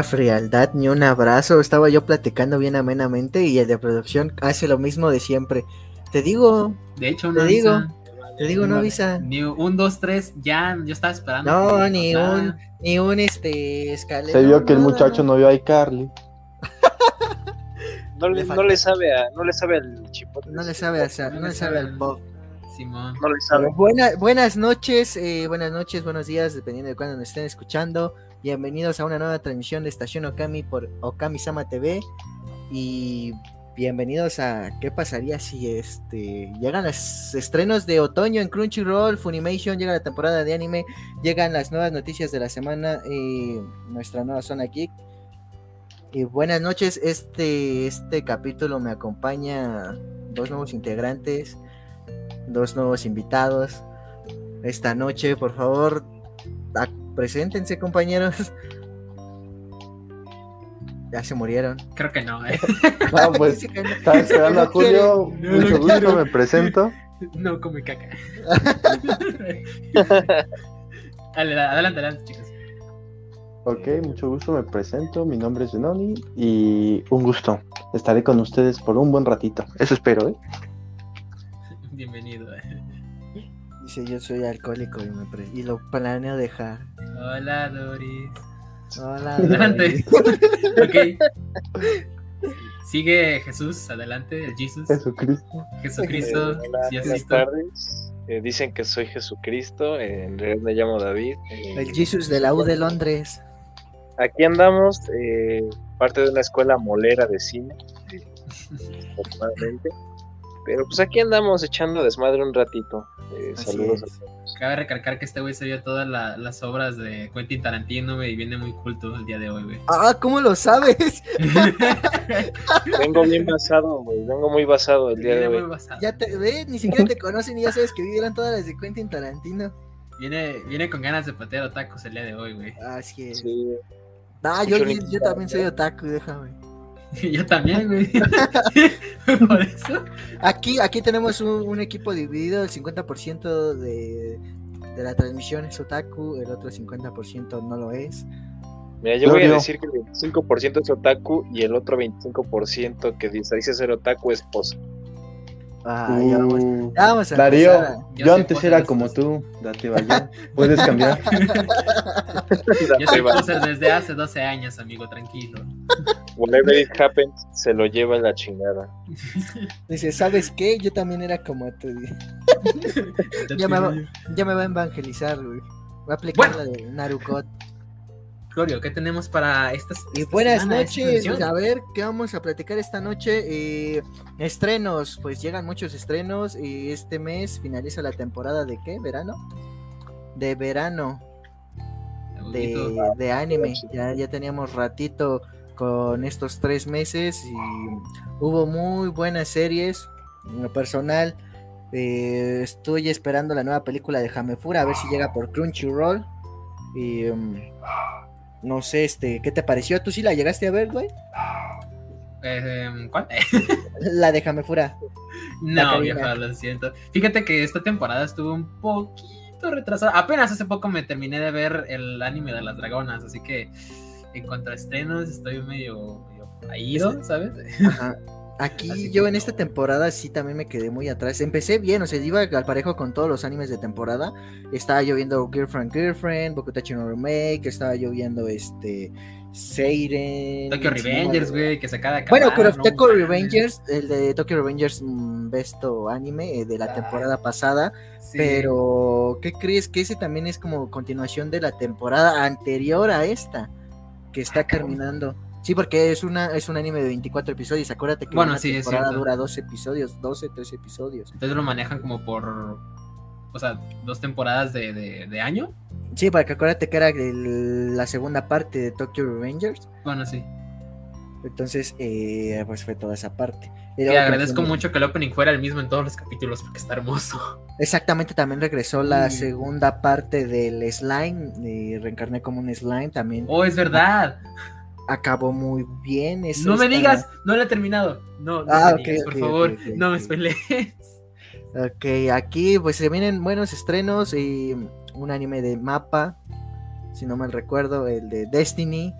Frialdad, ni un abrazo. Estaba yo platicando bien amenamente y el de producción hace lo mismo de siempre. Te digo. De hecho, te digo. Te digo, no avisa. Ni un, dos, tres, ya, yo estaba esperando. No, ni un, ni un este escalero. Se vio que el muchacho no vio a iCarly. no, le, no le sabe a, no le sabe al chipote. No le sabe a, no le sabe al Bob. Simón. No le sabe. buenas noches, eh, buenas noches, buenos días, dependiendo de cuándo nos estén escuchando. Bienvenidos a una nueva transmisión de Estación Okami por Okami Sama TV. Y bienvenidos a ¿Qué pasaría si este llegan los estrenos de otoño en Crunchyroll, Funimation, llega la temporada de anime, llegan las nuevas noticias de la semana, y nuestra nueva zona geek. Y buenas noches, este, este capítulo me acompaña dos nuevos integrantes, dos nuevos invitados. Esta noche, por favor, Preséntense, compañeros. Ya se murieron. Creo que no, ¿eh? No, pues, estaba esperando a Julio. Mucho gusto, me presento. No come caca. adelante, adelante, chicos. Ok, mucho gusto, me presento. Mi nombre es Zenoni y un gusto. Estaré con ustedes por un buen ratito. Eso espero, ¿eh? Bienvenido. Eh. Dice, yo soy alcohólico y, me y lo planeo dejar. Hola, Doris. Hola, Adelante. ok. Sigue Jesús, adelante, el Jesús. Jesucristo. Jesucristo. Eh, buenas tardes. Eh, dicen que soy Jesucristo, eh, en realidad me llamo David. el Jesús de la U de Londres. Aquí andamos, parte de una escuela molera de cine, afortunadamente. Pero pues aquí andamos echando desmadre un ratito. Eh, saludos a todos. Cabe recalcar que este güey se vio todas las obras de Quentin Tarantino, y viene muy culto el día de hoy, güey. Ah, ¿cómo lo sabes? Vengo bien basado, güey. Vengo muy basado el día de hoy. Ya te ve, ni siquiera te conocen y ya sabes que vivieron todas las de Quentin Tarantino. Viene, viene con ganas de patear otakus el día de hoy, güey. Así es. Sí. Ah, yo, yo también soy otaku, déjame. Yo también, güey. Por eso. Aquí, aquí tenemos un, equipo dividido, el 50% de, de la transmisión es otaku, el otro 50% no lo es. Mira, yo voy a decir que el 25% es otaku y el otro 25% que dice ser otaku es pozo. Ah, ya vamos, a Darío, yo, antes era como tú, date vaya, puedes cambiar. yo soy poser desde hace 12 años, amigo, tranquilo. Whenever it happens, se lo lleva la chingada. Dice, ¿sabes qué? Yo también era como tú. ya, me va, ya me va a evangelizar, güey. Voy a aplicar la de Narukot. Glorio, ¿qué tenemos para estas? Y buenas noches, a ver, ¿qué vamos a platicar esta noche? Eh, estrenos, pues llegan muchos estrenos y este mes finaliza la temporada de qué, verano? De verano. De, anime, ya, ya teníamos ratito con estos tres meses y hubo muy buenas series. En lo personal, eh, estoy esperando la nueva película de Jamefura, a ver si llega por Crunchyroll. Y um, no sé, este, ¿qué te pareció? ¿Tú sí la llegaste a ver, güey? Eh, ¿Cuál? la de Jamefura. No, vieja, lo siento. Fíjate que esta temporada estuvo un poquito retrasada. Apenas hace poco me terminé de ver el anime de las dragonas, así que en cuanto a estrenos estoy medio, medio este, ¿sabes? Ajá. Aquí yo en esta temporada sí también me quedé muy atrás. Empecé bien, o sea, iba al parejo con todos los animes de temporada. Estaba lloviendo Girlfriend Girlfriend, Bokutachi no Remake, estaba lloviendo este Seiren. Tokyo Revengers, güey, que se acaba de Bueno, pero Tokyo Revengers, el de Tokyo Revengers mm, Besto anime eh, de la temporada pasada. Pero, ¿qué crees? Que ese también es como continuación de la temporada anterior a esta, que está ah, terminando. Sí, porque es una es un anime de 24 episodios. Acuérdate que bueno, una temporada dura 12 episodios, 12, 13 episodios. Entonces lo manejan como por, o sea, dos temporadas de, de, año. Sí, porque acuérdate que era la segunda parte de Tokyo Revengers. Bueno, sí. Entonces, eh, pues fue toda esa parte. Y agradezco mucho que el opening fuera el mismo en todos los capítulos porque está hermoso. Exactamente, también regresó la segunda parte del slime. Y reencarné como un slime también. Oh, es verdad acabó muy bien. no me digas, no lo he terminado. No, no ah, por favor, no me spoilees. Ok, aquí pues se vienen buenos estrenos y un anime de mapa, si no mal recuerdo, el de Destiny,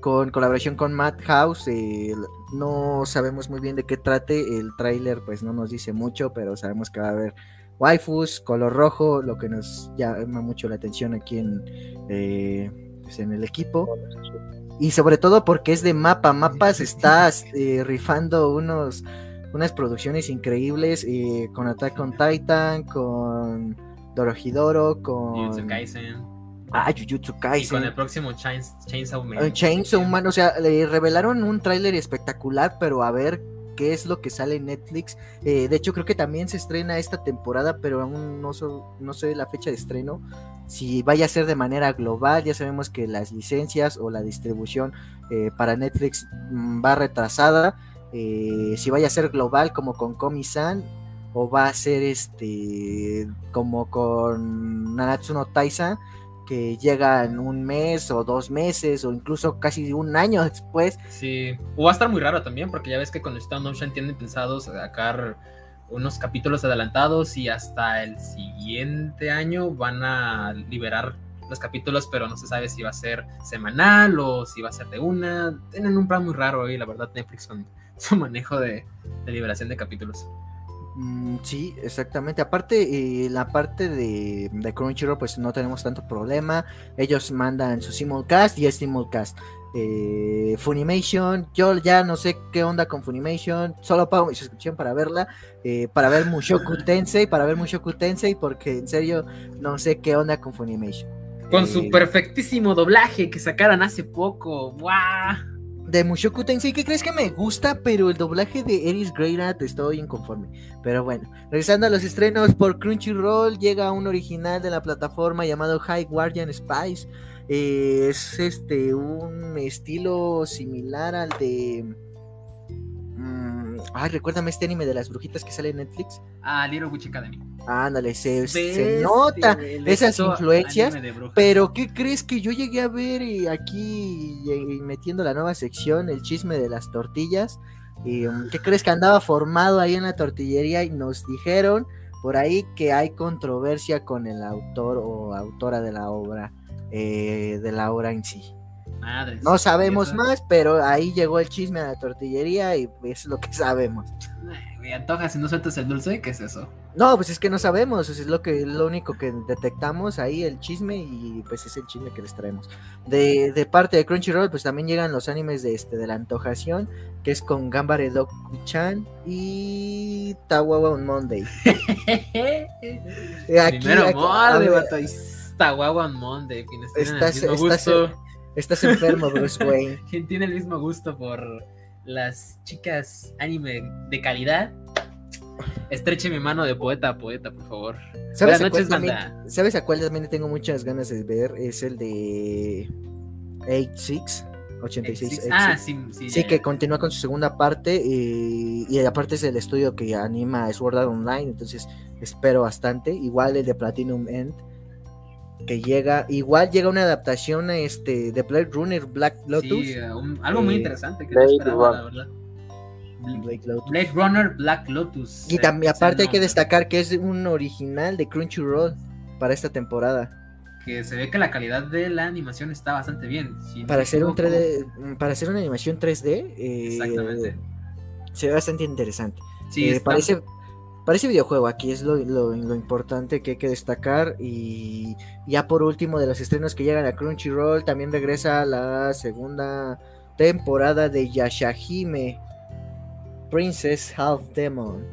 con colaboración con Madhouse. Eh, no sabemos muy bien de qué trate. El tráiler pues no nos dice mucho, pero sabemos que va a haber waifus, color rojo, lo que nos llama mucho la atención aquí en, eh, pues, en el equipo. Y sobre todo porque es de mapa. Mapas está eh, rifando unos, unas producciones increíbles eh, con Attack on Titan, con Dorohedoro, con... Jujutsu Kaisen. Ah, Jujutsu Kaisen. Y con el próximo Chainsaw Man. Eh, Chainsaw Man, o sea, le revelaron un tráiler espectacular, pero a ver qué es lo que sale en Netflix. de hecho, creo que también se estrena esta temporada, pero aún no, no sé la fecha de estreno si vaya a ser de manera global, ya sabemos que las licencias o la distribución eh, para Netflix mm, va retrasada, eh, si vaya a ser global como con Komi-san o va a ser este como con Nanatsu no que llega en un mes o dos meses o incluso casi un año después. Sí, o va a estar muy raro también porque ya ves que con Stone Ocean tienen pensado sacar unos capítulos adelantados y hasta el siguiente año van a liberar los capítulos, pero no se sabe si va a ser semanal o si va a ser de una. Tienen un plan muy raro ahí, la verdad, Netflix con su manejo de, liberación de capítulos. Mm, sí, exactamente. Aparte, eh, la parte de, de, Crunchyroll, pues no tenemos tanto problema. Ellos mandan su simulcast y es simulcast. Eh, Funimation, yo ya no sé qué onda con Funimation, solo pago mi suscripción para verla, eh, para ver Mushoku Tensei, para ver Mushoku Tensei, porque en serio no sé qué onda con Funimation. Con su eh, perfectísimo doblaje que sacaron hace poco, ¡guau! De Mushoku Tensei, ¿qué crees que me gusta? Pero el doblaje de Eris Greyrat estoy inconforme. Pero bueno, regresando a los estrenos por Crunchyroll, llega un original de la plataforma llamado High Guardian Spice es este un estilo similar al de. Mm, ay, recuérdame este anime de las brujitas que sale en Netflix. Ah, Little Witch Academy. Ándale, se, se nota esas influencias. Pero, ¿qué crees que yo llegué a ver eh, aquí metiendo la nueva sección, el chisme de las tortillas? Mm, ¿Qué crees que andaba formado ahí en la tortillería y nos dijeron por ahí que hay controversia con el autor o autora de la obra? Eh, de la obra en sí. no sabemos más, pero ahí llegó el chisme a la tortillería y es lo que sabemos. Me antoja si no sueltas el dulce, ¿qué es eso? No, pues es que no sabemos, es lo que lo único que detectamos ahí el chisme y pues es el chisme que les traemos. De, parte de Crunchyroll, pues también llegan los animes de este de la antojación, que es con Gambare Doku-chan y Tawawa on Monday. aquí, Primero aquí, guagua Monday. Estás, estás, enfermo, Bruce Wayne. Quien tiene el mismo gusto por las chicas anime de calidad. Estreche mi mano de poeta a poeta, por favor. ¿Sabes a, cuál también, ¿Sabes a cuál también tengo muchas ganas de ver? Es el de 86. 86. Ah, sí, sí. Sí, que continúa con su segunda parte. Y, y, aparte es el estudio que anima Sword Art Online. Entonces espero bastante. Igual el de Platinum End que llega, igual llega una adaptación este, de Blade Runner Black Lotus. Sí, algo muy eh, interesante que Blade esperaba, la verdad. Blade, Runner Black Lotus. Y también, aparte hay que destacar que es un original de Crunchyroll para esta temporada. Que se ve que la calidad de la animación está bastante bien. para hacer un 3D, para hacer una animación 3D, eh, Exactamente. se ve bastante interesante. Sí, eh, parece, Parece videojuego, aquí es lo, importante que hay que destacar. Y ya por último, de los estrenos que llegan a Crunchyroll, también regresa la segunda temporada de Yashahime Princess Half Demon.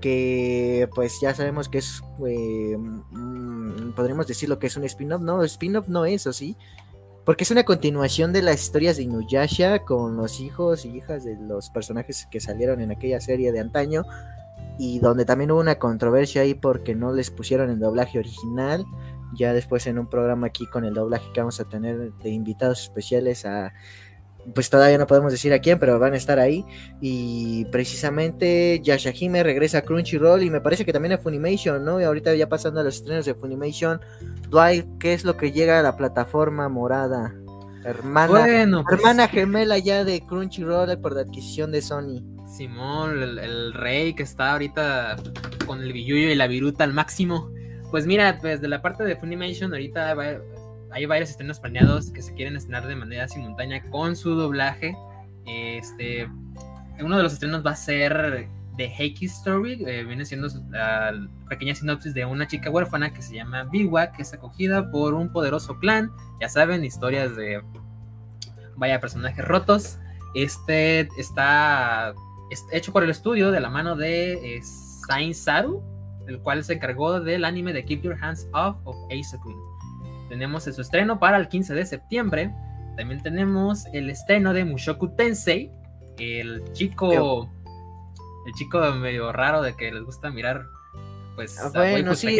Que pues ya sabemos que es, eh, mm, podríamos decir lo que es un spin-off. No, spin-off no es, ¿o sí? Porque es una continuación de las historias de Inuyasha con los hijos y hijas de los personajes que salieron en aquella serie de antaño y donde también hubo una controversia ahí porque no les pusieron el doblaje original. Ya después en un programa aquí con el doblaje que vamos a tener de invitados especiales a pues todavía no podemos decir a quién, pero van a estar ahí. Y precisamente Yashahime regresa a Crunchyroll y me parece que también a Funimation, ¿no? Y ahorita ya pasando a los estrenos de Funimation, Dwight, ¿qué es lo que llega a la plataforma morada? Hermana, pues hermana gemela ya de Crunchyroll por la adquisición de Sony. Simón, el, rey que está ahorita con el billuyo y la viruta al máximo. Pues mira, pues de la parte de Funimation ahorita va, hay varios estrenos planeados que se quieren estrenar de manera simultánea con su doblaje. Este, uno de los estrenos va a ser The Heiki Story, eh, viene siendo la pequeña sinopsis de una chica huérfana que se llama Biwa, que es acogida por un poderoso clan. Ya saben, historias de vaya personajes rotos. Este está hecho por el estudio de la mano de eh, Saru, el cual se encargó del anime de Keep Your Hands Off of Ace-kun. Tenemos su estreno para el 15 de septiembre. También tenemos el estreno de Mushoku Tensei, el chico, el chico medio raro de que les gusta mirar, pues, ah, bueno, sí,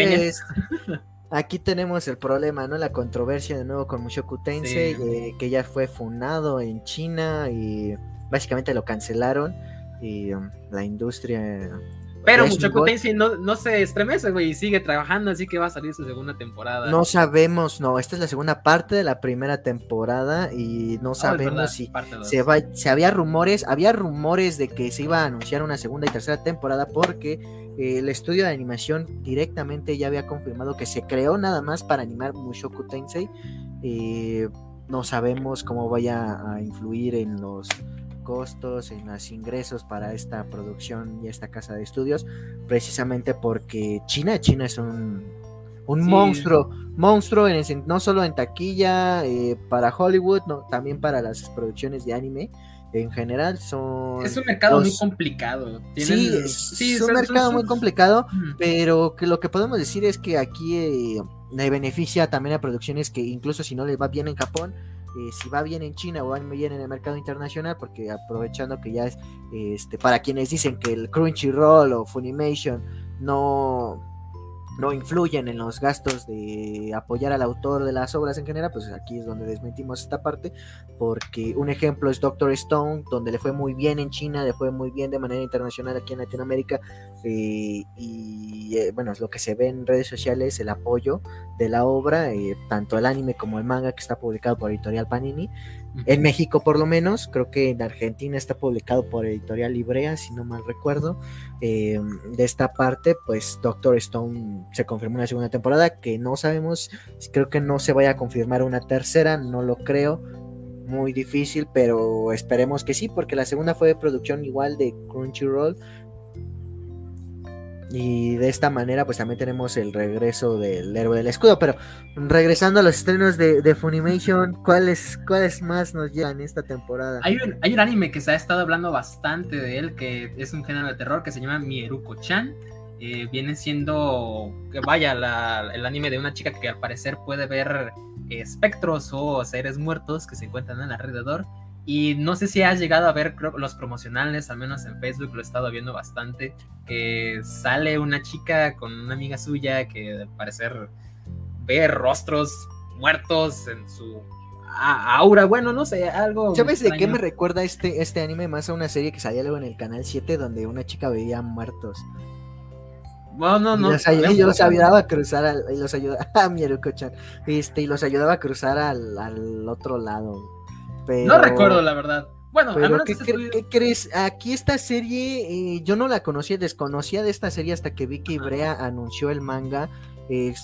Aquí tenemos el problema, ¿no? La controversia de nuevo con Mushoku Tensei, eh, que ya fue fundado en China y básicamente lo cancelaron y um, la industria pero Mushoku Tensei no, no se estremece, güey, y sigue trabajando, así que va a salir su segunda temporada. No sabemos, no, esta es la segunda parte de la primera temporada y no ah, sabemos si se va, se había rumores, había rumores de que se iba a anunciar una segunda y tercera temporada porque eh, el estudio de animación directamente ya había confirmado que se creó nada más para animar Mushoku Tensei. Eh, no sabemos cómo vaya a influir en los costos, en los ingresos para esta producción y esta casa de estudios, precisamente porque China, China es un, un monstruo, monstruo en no solo en taquilla eh, para Hollywood, no, también para las producciones de anime. En general son... Es un mercado muy complicado. Sí, es, un mercado muy complicado, pero que lo que podemos decir es que aquí eh, le beneficia también a producciones que incluso si no les va bien en Japón, eh, si va bien en China o va bien en el mercado internacional, porque aprovechando que ya es, este, para quienes dicen que el Crunchyroll o Funimation no, no influyen en los gastos de apoyar al autor de las obras en general, pues aquí es donde desmentimos esta parte, porque un ejemplo es Doctor Stone, donde le fue muy bien en China, le fue muy bien de manera internacional aquí en Latinoamérica, eh, y eh, bueno, es lo que se ve en redes sociales, el apoyo de la obra, eh, tanto el anime como el manga que está publicado por Editorial Panini, en México por lo menos, creo que en Argentina está publicado por Editorial Librea, si no mal recuerdo. Eh, de esta parte, pues Doctor Stone se confirmó una segunda temporada, que no sabemos, creo que no se vaya a confirmar una tercera, no lo creo. Muy difícil, pero esperemos que sí, porque la segunda fue de producción igual de Crunchyroll, y de esta manera, pues también tenemos el regreso del héroe del escudo. Pero regresando a los estrenos de, Funimation, ¿cuáles, ¿cuáles más nos llegan esta temporada? Hay un, hay un anime que se ha estado hablando bastante de él, que es un género de terror que se llama Mieruko-chan. Eh, viene siendo, vaya, el anime de una chica que al parecer puede ver espectros o seres muertos que se encuentran alrededor y no sé si has llegado a ver los promocionales, al menos en Facebook lo he estado viendo bastante, que sale una chica con una amiga suya que al parecer ve rostros muertos en su aura, bueno, no sé, algo... ¿Sabes de qué me recuerda este, este anime más a una serie que salía luego en el canal 7 donde una chica veía muertos? Bueno, no, no. Y los, ayudaba a cruzar al, y los ayudaba a este, y los ayudaba a cruzar al, al otro lado. No recuerdo, la verdad. Bueno, ¿qué, crees? Aquí esta serie, eh, yo no la conocía, desconocía de esta serie hasta que vi que Ibrea anunció el manga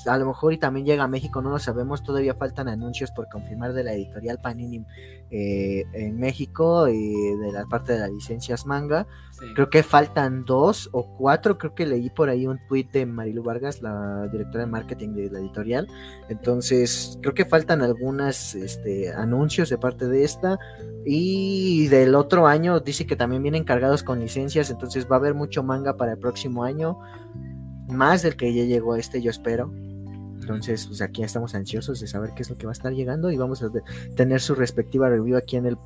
a lo mejor y también llega a México, no lo sabemos, todavía faltan anuncios por confirmar de la editorial Panini eh, en México y de la parte de las licencias manga. Creo que faltan dos o cuatro, creo que leí por ahí un tweet de Marilu Vargas, la directora de marketing de la editorial. Entonces, creo que faltan algunos este, anuncios de parte de esta. Y del otro año dice que también vienen cargados con licencias, entonces va a haber mucho manga para el próximo año más del que ya llegó este, yo espero. Entonces, pues aquí estamos ansiosos de saber qué es lo que va a estar llegando y vamos a tener su respectiva review aquí en el,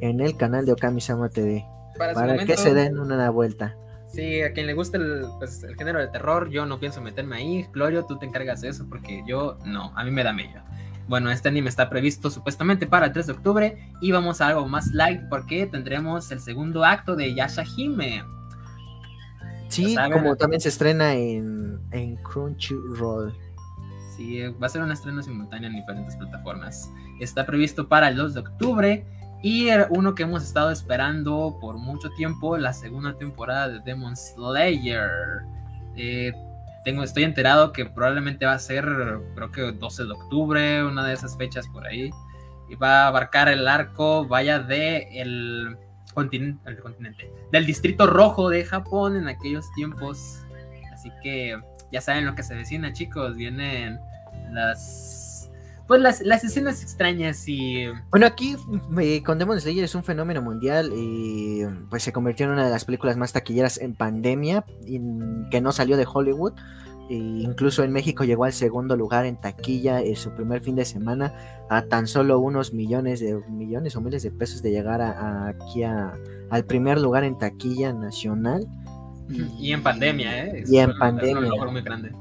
en el canal de Okami-sama TV. Para, que se den una vuelta. Sí, a quien le guste el, pues, el, género de terror, yo no pienso meterme ahí. Glorio, tú te encargas de eso porque yo no, a mí me da miedo. Bueno, este anime está previsto supuestamente para el 3 de octubre y vamos a algo más light porque tendremos el segundo acto de Yashahime Sí, como también se estrena en, en Crunchyroll. Sí, va a ser un estreno simultáneo en diferentes plataformas. Está previsto para el 2 de octubre. Y uno que hemos estado esperando por mucho tiempo, la segunda temporada de Demon Slayer. Eh, tengo, estoy enterado que probablemente va a ser, creo que 12 de octubre, una de esas fechas por ahí. Y va a abarcar el arco, vaya, de el continente, continente, del distrito rojo de Japón en aquellos tiempos. Así que ya saben lo que se vecina, chicos. Vienen las pues las, las, escenas extrañas y... Bueno, aquí eh, con Demon Slayer es un fenómeno mundial y pues se convirtió en una de las películas más taquilleras en pandemia y, que no salió de Hollywood. E incluso en México llegó al segundo lugar en taquilla en su primer fin de semana a tan solo unos millones de millones o miles de pesos de llegar a, aquí a, al primer lugar en taquilla nacional. Y, en pandemia, ¿eh? y en pandemia. Un muy grande.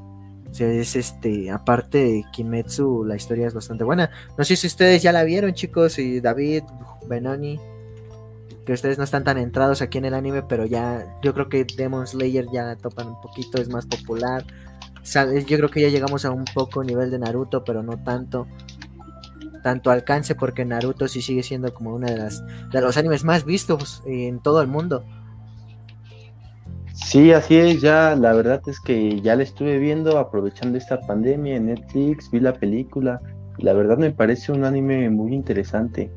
O sea, es este, aparte de Kimetsu, la historia es bastante buena. No sé si ustedes ya la vieron, chicos, y David, Benoni, que ustedes no están tan entrados aquí en el anime, pero ya, yo creo que Demon Slayer ya la topan un poquito, es más popular. Yo creo que ya llegamos a un poco nivel de Naruto, pero no tanto. Tanto alcance, porque Naruto sí sigue siendo como una de las de los animes más vistos en todo el mundo. Sí, así es, ya la verdad es que ya la estuve viendo aprovechando esta pandemia en Netflix, vi la película la verdad me parece un anime muy interesante.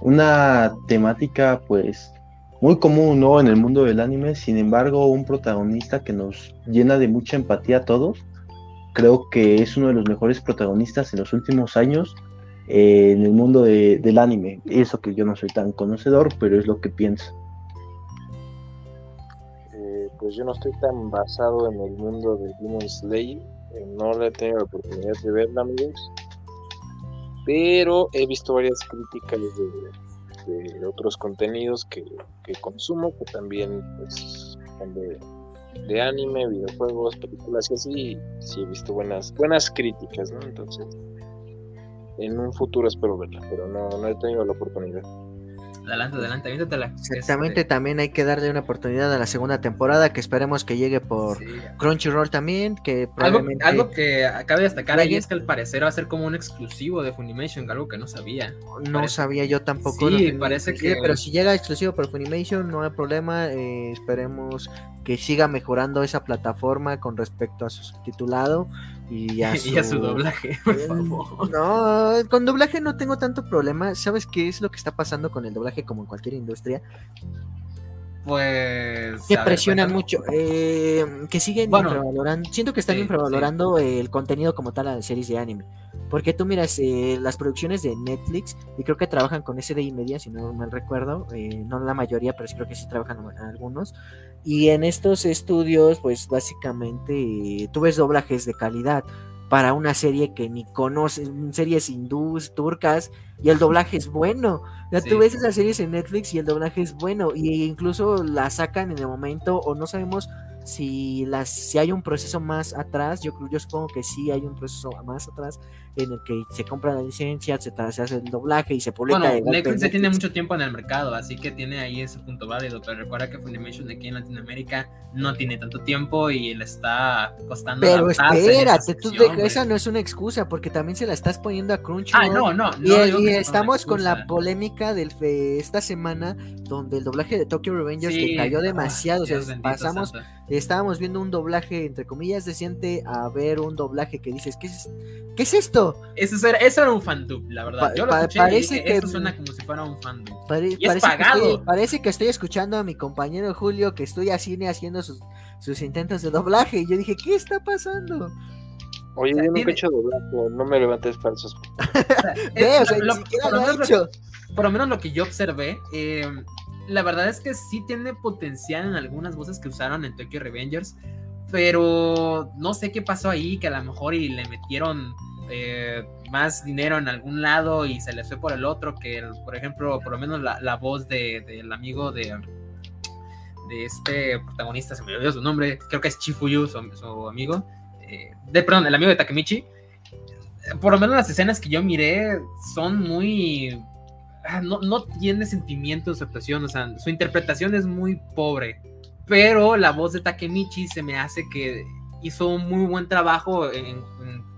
Una temática pues muy común, ¿no? En el mundo del anime, sin embargo, un protagonista que nos llena de mucha empatía a todos. Creo que es uno de los mejores protagonistas en los últimos años eh, en el mundo del anime. Eso que yo no soy tan conocedor, pero es lo que pienso pues yo no estoy tan basado en el mundo de Demon Slayer, eh, no le he tenido la oportunidad de verla, amigos, pero he visto varias críticas de, otros contenidos que, consumo, que también pues, de, anime, videojuegos, películas y así, sí he visto buenas, buenas críticas, ¿no? Entonces, en un futuro espero verla, pero no, no he tenido la oportunidad. Adelante, adelante, aviéntatela. Exactamente, este, también hay que darle una oportunidad a la segunda temporada que esperemos que llegue por Crunchyroll también, que probablemente... algo, que acabe de destacar ahí es que al parecer va a ser como un exclusivo de Funimation, algo que no sabía. No sabía yo tampoco. Sí, parece que... Pero si llega exclusivo por Funimation, no hay problema, eh, esperemos que siga mejorando esa plataforma con respecto a su subtitulado y a su, doblaje, por favor. No, con doblaje no tengo tanto problema. ¿Sabes qué es lo que está pasando con el doblaje como en cualquier industria? Pues. Que presionan mucho. Eh, que siguen infravalorando. Siento que están infravalorando el contenido como tal a las series de anime. Porque tú miras eh, las producciones de Netflix y creo que trabajan con SDI Media, si no mal recuerdo. Eh, no la mayoría, pero sí creo que sí trabajan algunos. Y en estos estudios, pues básicamente tú ves doblajes de calidad para una serie que ni conoces, series hindús, turcas, y el doblaje es bueno. Ya tú ves esas series en Netflix y el doblaje es bueno, y incluso la sacan en el momento, o no sabemos si las si hay un proceso más atrás, yo yo supongo que sí hay un proceso más atrás en el que se compra la licencia, se, hace el doblaje y se publica. Bueno, Netflix ya tiene mucho tiempo en el mercado, así que tiene ahí ese punto válido, pero recuerda que Funimation aquí en Latinoamérica no tiene tanto tiempo y le está costando Pero espérate, tú esa no es una excusa porque también se la estás poniendo a Crunchyroll. Ah, no, no, y, estamos con la polémica de esta semana donde el doblaje de Tokyo Revengers que cayó demasiado, o sea, pasamos estábamos viendo un doblaje entre comillas decente a ver un doblaje que dices, ¿qué es, ¿qué es esto? Eso era, eso era un fandub, la verdad. Yo lo escuché parece que esto suena como si fuera un fandub. y es parece pagado. Que estoy, parece que estoy escuchando a mi compañero Julio que estoy así haciendo sus, sus intentos de doblaje y yo dije, ¿qué está pasando? Oye, yo nunca he hecho doblaje, no me levantes falsos. por lo menos lo que yo observé, eh, la verdad es que sí tiene potencial en algunas voces que usaron en Tokyo Revengers, pero no sé qué pasó ahí, que a lo mejor y le metieron eh, más dinero en algún lado y se les fue por el otro, que por ejemplo, por lo menos la, voz del amigo de, de este protagonista, se me olvidó su nombre, creo que es Chifuyu, su, amigo, eh, de, perdón, el amigo de Takemichi, por lo menos las escenas que yo miré son muy Ah, no, no tiene sentimiento en su actuación, o sea, su interpretación es muy pobre, pero la voz de Takemichi se me hace que hizo un muy buen trabajo en,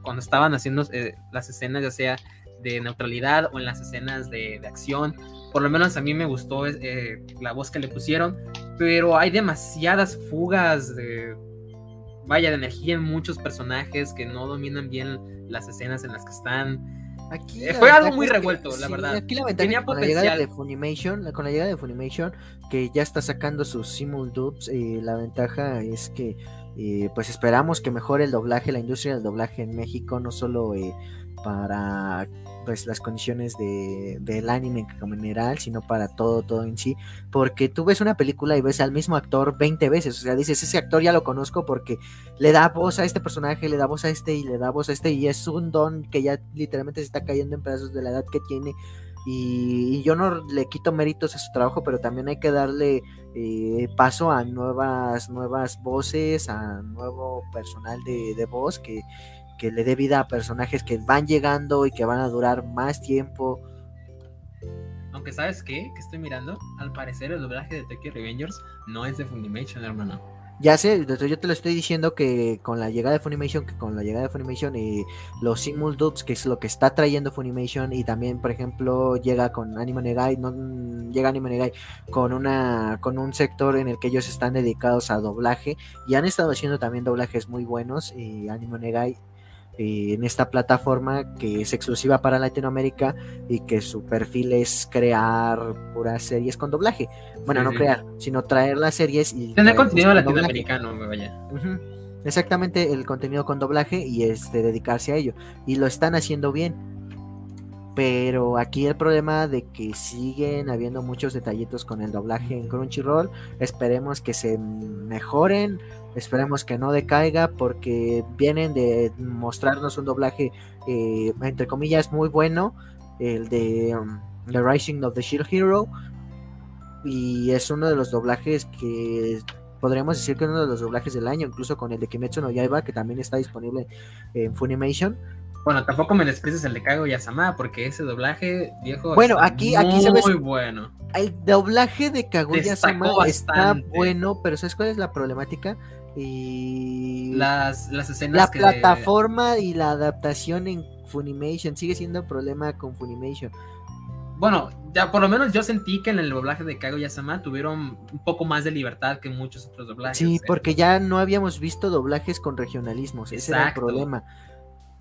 cuando estaban haciendo eh, las escenas, ya sea de neutralidad o en las escenas de, acción. Por lo menos a mí me gustó eh, la voz que le pusieron, pero hay demasiadas fugas de, vaya, de energía en muchos personajes que no dominan bien las escenas en las que están. Aquí Eh, fue algo muy que- revuelto, la sí, verdad. Aquí la ventaja Tenía con la llegada de. Funimation, con la llegada de Funimation, que ya está sacando sus simul dubs, eh, la ventaja es que eh, pues esperamos que mejore el doblaje, la industria del doblaje en México, no solo eh, para pues las condiciones de, del anime en general, sino para todo, todo en sí, porque tú ves una película y ves al mismo actor 20 veces, o sea, dices, ese actor ya lo conozco porque le da voz a este personaje, le da voz a este y le da voz a este y es un don que ya literalmente se está cayendo en pedazos de la edad que tiene y, y yo no le quito méritos a su trabajo, pero también hay que darle eh, paso a nuevas, nuevas voces, a nuevo personal de, de voz que, que le dé vida a personajes que van llegando y que van a durar más tiempo. Aunque, ¿sabes qué? Que estoy mirando. Al parecer, el doblaje de Tokyo Revengers no es de Funimation, hermano. Ya sé, yo te lo estoy diciendo que con la llegada de Funimation, que con la llegada de Funimation y los simul dubs, que es lo que está trayendo Funimation, y también, por ejemplo, llega con Anime Negai, no, mm, llega Anime Negai con una, con un sector en el que ellos están dedicados a doblaje, y han estado haciendo también doblajes muy buenos, y Anime Negai en esta plataforma que es exclusiva para Latinoamérica y que su perfil es crear puras series con doblaje. Bueno, Sí, no sí. crear, sino traer las series y Tener contenido latinoamericano, me vaya. Exactamente el contenido con doblaje y este dedicarse a ello. Y lo están haciendo bien. Pero aquí el problema de que siguen habiendo muchos detallitos con el doblaje en Crunchyroll. Esperemos que se mejoren. Esperemos que no decaiga porque vienen de mostrarnos un doblaje eh, entre comillas muy bueno. El de um, The Rising of the Shield Hero. Y es uno de los doblajes que podríamos decir que es uno de los doblajes del año, incluso con el de Kimetsu no Yaiba, que también está disponible en Funimation. Bueno, tampoco me desprecies el de Kago Yasama, porque ese doblaje viejo. Bueno, está aquí- aquí muy sabes- bueno. El doblaje de Kaguya-sama Destacó está bueno, pero ¿sabes cuál es la problemática? Y Las, las escenas la que. plataforma y la adaptación en Funimation sigue siendo un problema con Funimation. Bueno, ya por lo menos yo sentí que en el doblaje de Kago Yasama tuvieron un poco más de libertad que muchos otros doblajes. Sí, ¿eh? porque ya no habíamos visto doblajes con regionalismos, ese era el problema.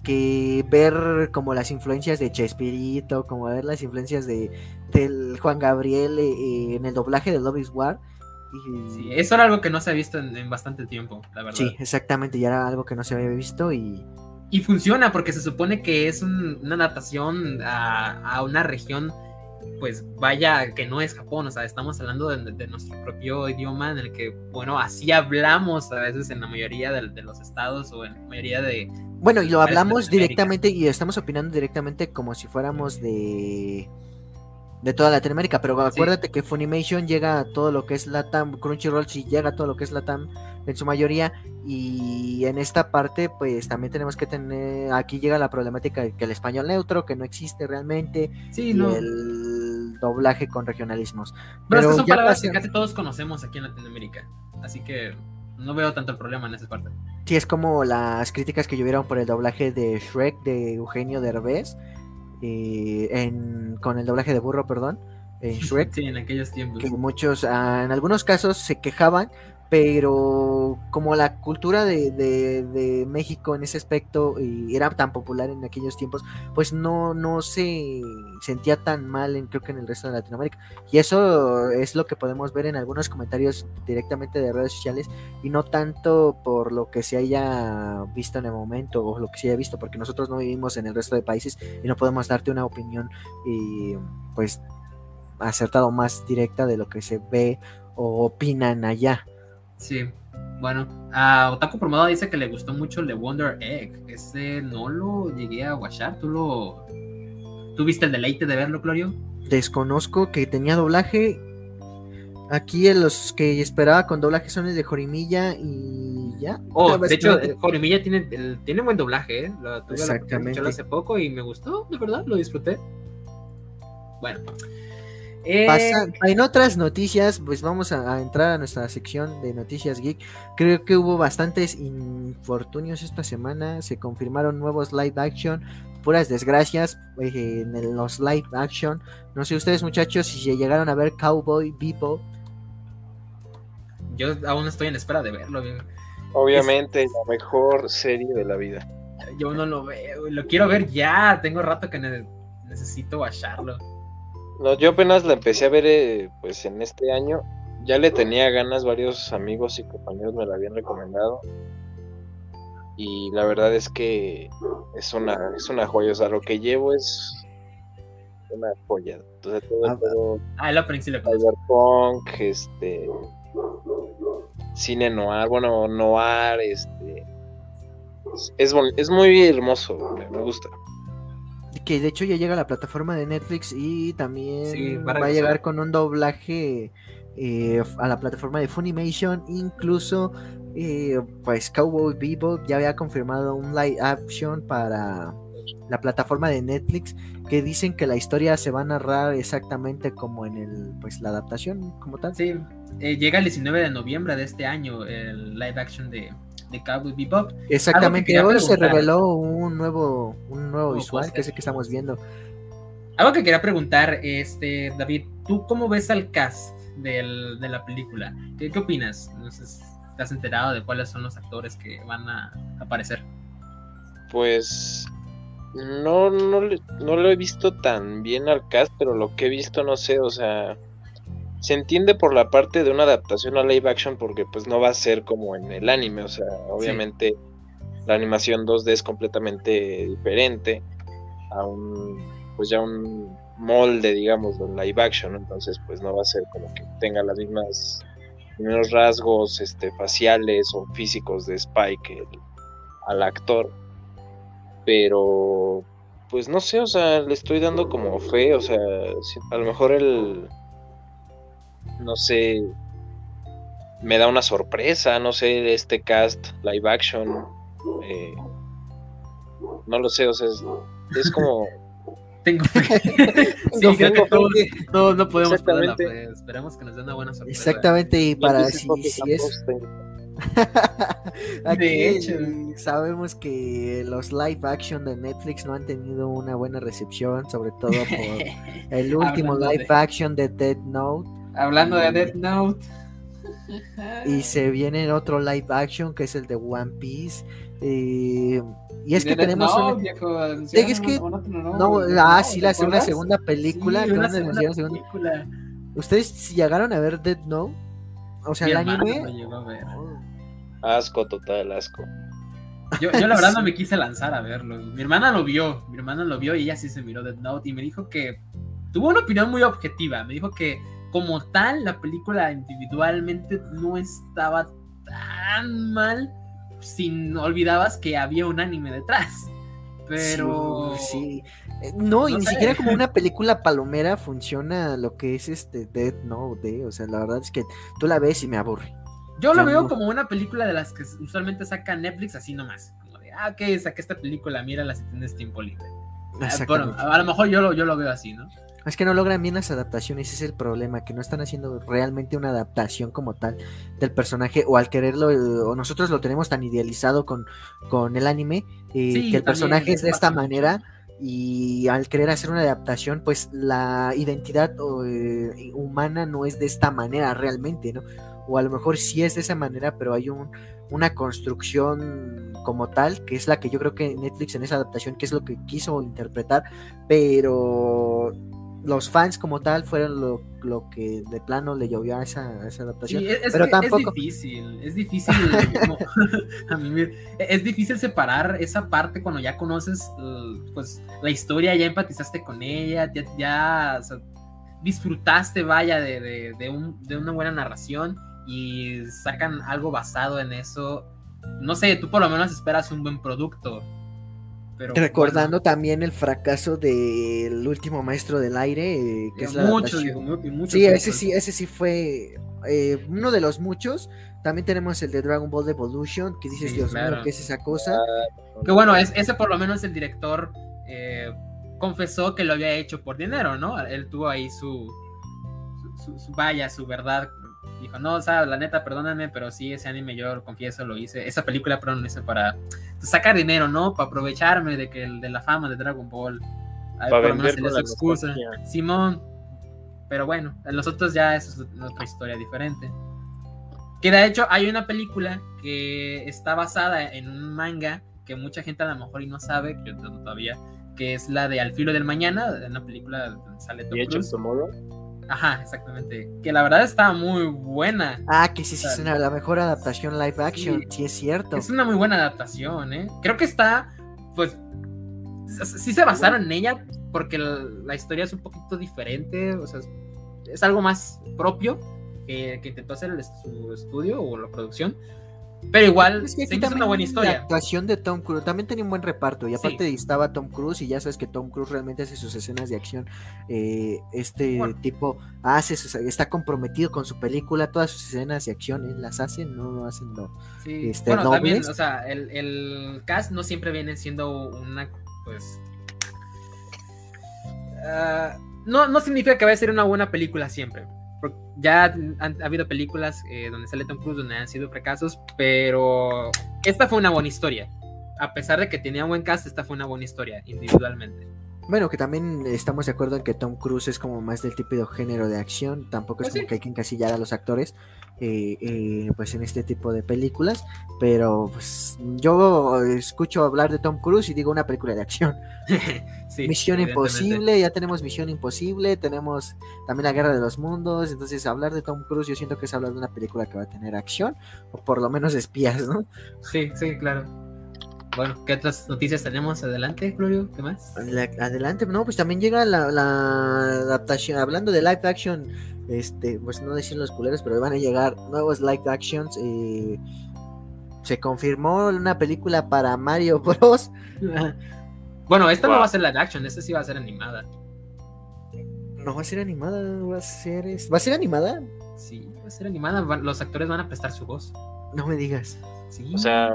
Que ver como las influencias de Chespirito, como ver las influencias de del Juan Gabriel eh, en el doblaje de Love is War. Y, Sí, eso era algo que no se ha visto en, en bastante tiempo, la verdad. sí, exactamente, ya era algo que no se había visto y Y funciona porque se supone que es un- una adaptación a, a una región, pues vaya, que no es Japón, o sea, estamos hablando de, de nuestro propio idioma en el que, bueno, así hablamos a veces en la mayoría de, de los estados o en la mayoría de... Bueno, y lo hablamos directamente y estamos opinando directamente como si fuéramos de de toda Latinoamérica, pero acuérdate que Funimation llega a todo lo que es Latam, Crunchyroll sí llega a todo lo que es Latam en su mayoría y en esta parte pues también tenemos que tener, aquí llega la problemática de que el español neutro que no existe realmente Sí, y no. el doblaje con regionalismos. Pero, es que son ya palabras que casi todos conocemos aquí en Latinoamérica, así que no veo tanto el problema en esa parte. Sí, es como las críticas que llovieron por el doblaje de Shrek de Eugenio Derbez, eh, en, con el doblaje de burro, perdón, en Shrek, Sí, en aquellos tiempos. que muchos, ah, en algunos casos se quejaban, pero como la cultura de, de- México en ese aspecto era tan popular en aquellos tiempos, pues no, no se sentía tan mal en, creo que en el resto de Latinoamérica. Y eso es lo que podemos ver en algunos comentarios directamente de redes sociales y no tanto por lo que se haya visto en el momento o lo que se haya visto, porque nosotros no vivimos en el resto de países y no podemos darte una opinión y pues acertado más directa de lo que se ve o opinan allá. Sí, bueno, a Otaku Promado dice que le gustó mucho el de Wonder Egg. Ese no lo llegué a watchar. ¿Tú lo. ¿Tuviste el deleite de verlo, Glorio? Desconozco que tenía doblaje. Aquí en los que esperaba con doblaje son el de Jorimilla y ya. Oh, de hecho, Jorimilla tiene, el- tiene buen doblaje, ¿eh? Lo, tuve Exactamente. hace poco y me gustó, de verdad, lo disfruté. Bueno. Eh, en otras noticias, pues vamos a, a entrar a nuestra sección de noticias geek. Creo que hubo bastantes infortunios esta semana. Se confirmaron nuevos live action, puras desgracias eh, en el- los live action. No sé ustedes, muchachos, si llegaron a ver Cowboy Bebop. Yo aún estoy en espera de verlo. Obviamente, la mejor serie de la vida. Yo no lo veo, lo quiero ver ya. Tengo rato que ne- necesito bajarlo. No, yo apenas la empecé a ver eh, pues en este año. Ya le tenía ganas, varios amigos y compañeros me la habían recomendado. Y la verdad es que es una, es una joya. O sea, lo que llevo es una joya. Entonces, todo, Ah, todo Ah, el opening sí lo cyberpunk, este cine noir, bueno, noir, este es, es, es muy hermoso, me gusta. Que de hecho ya llega a la plataforma de Netflix y también Sí, va a llegar con un doblaje eh, a la plataforma de Funimation. Incluso, eh, pues Cowboy Bebop ya había confirmado un live action para la plataforma de Netflix que dicen que la historia se va a narrar exactamente como en el pues la adaptación como tal. Sí, eh, llega el 19 de noviembre de este año el live action de, de Cowboy Bebop. Exactamente, quería hoy se reveló un nuevo un nuevo visual que es el que estamos viendo. Algo que quería preguntar, este, David, ¿tú cómo ves al cast del- de la película? ¿Qué, qué opinas? No sé si ¿Te has enterado de cuáles son los actores que van a aparecer? Pues no, no, le- no lo he visto tan bien al cast, pero lo que he visto, no sé, o sea, se entiende por la parte de una adaptación a live action porque pues no va a ser como en el anime, o sea, obviamente la animación 2D es completamente diferente a un, pues ya un molde, digamos, de live action, entonces pues no va a ser como que tenga las mismas rasgos este, faciales o físicos de Spike el- al actor. Pero pues no sé, o sea, le estoy dando como fe, o sea, a lo mejor el, no sé, me da una sorpresa, no sé, este cast live action, eh, no lo sé, o sea, es, es como, Tengo fe. sí, Tengo creo que fe. todos, todos no podemos Exactamente. fe. Esperemos que nos den una buena sorpresa. Exactamente, y para si, si es Aquí De hecho. sabemos que los live action de Netflix no han tenido una buena recepción, sobre todo por el último live de- action de Dead Note. Hablando de Death Note. Y se viene otro live action que es el de One Piece. eh, y es que tenemos Es que- no, ah, sí, la segunda película. Sí, una segunda película. ¿Ustedes si llegaron a ver Dead Note? O sea, Mi el anime. lo llegó a ver. asco total, asco. Yo, yo la verdad no me quise lanzar a verlo. Mi hermana lo vio, mi hermana lo vio y ella sí se miró Death Note y me dijo que tuvo una opinión muy objetiva. Me dijo que como tal la película individualmente no estaba tan mal si no olvidabas que había un anime detrás. Pero Sí, sí. Eh, No, y ni sé. siquiera como una película palomera funciona lo que es este Dead Note, eh, O sea, la verdad es que tú la ves y me aburre. yo lo veo no. como una película de las que usualmente saca Netflix así nomás. Como de, ah, ok, saqué esta película, mírala si tienes tiempo libre. Ah, Bueno, a lo mejor yo lo, yo lo veo así, ¿no? Es que no logran bien las adaptaciones, ese es el problema, que no están haciendo realmente una adaptación como tal del personaje, o al quererlo, o nosotros lo tenemos tan idealizado con, con el anime, eh, Sí, que el personaje es de esta manera, y al querer hacer una adaptación, pues la identidad eh, humana no es de esta manera realmente, ¿no? O a lo mejor sí es de esa manera, pero hay un, una construcción como tal, que es la que yo creo que Netflix en esa adaptación, que es lo que quiso interpretar, pero los fans como tal fueron lo, lo que de plano le llovió a esa, a esa adaptación. Sí, es, pero tampoco- es difícil, es difícil, como- a mí me- es difícil separar esa parte cuando ya conoces eh, pues la historia, ya empatizaste con ella, ya, ya, o sea, disfrutaste, vaya, de, de- de un- de una buena narración y sacan algo basado en eso. No sé, tú por lo menos esperas un buen producto. Pero Recordando también el fracaso del último maestro del aire, eh, que es la bueno, muchos, adaptación. digo, Sí, ese sí, ese sí fue eh, uno de los muchos. También tenemos el de Dragon Ball Evolution, que dices, Sí, Dios mío. ¿qué es esa cosa? Que bueno, es, ese por lo menos el director eh, confesó que lo había hecho por dinero, ¿no? Él tuvo ahí su, su, su- su- vaya, su verdad. Dijo, no, o sea, la neta, perdóname, pero sí, ese anime yo lo confieso, lo hice. Esa película, perdón, lo hice para sacar dinero, ¿no? Para aprovecharme de que de la fama de Dragon Ball. Ahí Para por lo menos se su excusa. nostalgia. Simón. Pero bueno, en los otros ya eso es otra historia diferente. Que de hecho hay una película que está basada en un manga que mucha gente a lo mejor y no sabe, que yo todavía, que es la de Al filo del mañana, una película donde sale Tom Cruise. Ajá, exactamente. Que la verdad está muy buena. Ah, que sí, sí, es una, la mejor adaptación live action, sí, es cierto. Es una muy buena adaptación, ¿eh? Creo que está, pues, sí se basaron en ella porque la, historia es un poquito diferente, o sea, es, algo más propio que, que intentó hacer el, su estudio o la producción. Pero igual, es que es una buena historia. La actuación de Tom Cruise también tenía un buen reparto. Y aparte estaba Tom Cruise, y ya sabes que Tom Cruise realmente hace sus escenas de acción. Eh, este tipo hace, está comprometido con su película, todas sus escenas de acción, él las hace, no hacen lo. Sí. Este, bueno, también, o sea, el, el, cast no siempre viene siendo una, pues. Ah, no, no significa que vaya a ser una buena película siempre ya han, ha habido películas eh, donde sale Tom Cruise donde han sido fracasos, pero esta fue una buena historia. A pesar de que tenía un buen cast, esta fue una buena historia individualmente. Bueno, que también estamos de acuerdo en que Tom Cruise es como más del típico género de acción, tampoco es pues como que hay que encasillar a los actores, eh, eh, pues en este tipo de películas, pero pues yo escucho hablar de Tom Cruise y digo una película de acción. Misión Imposible, ya tenemos Misión Imposible, tenemos también la Guerra de los Mundos, entonces hablar de Tom Cruise yo siento que es hablar de una película que va a tener acción, o por lo menos espías, ¿no? Sí, sí, claro. Bueno, ¿qué otras noticias tenemos? Adelante, Florio, ¿qué más? adelante, no, pues también llega la, la adaptación, hablando de live action este, pues no decir los culeros, pero van a llegar nuevos live actions. Eh, se confirmó una película para Mario Bros. bueno, esta no va a ser live action, esta sí va a ser animada. No va a ser animada, va a ser. ¿Va a ser animada? Sí, va a ser animada. Los actores van a prestar su voz. No me digas. Sí. O sea,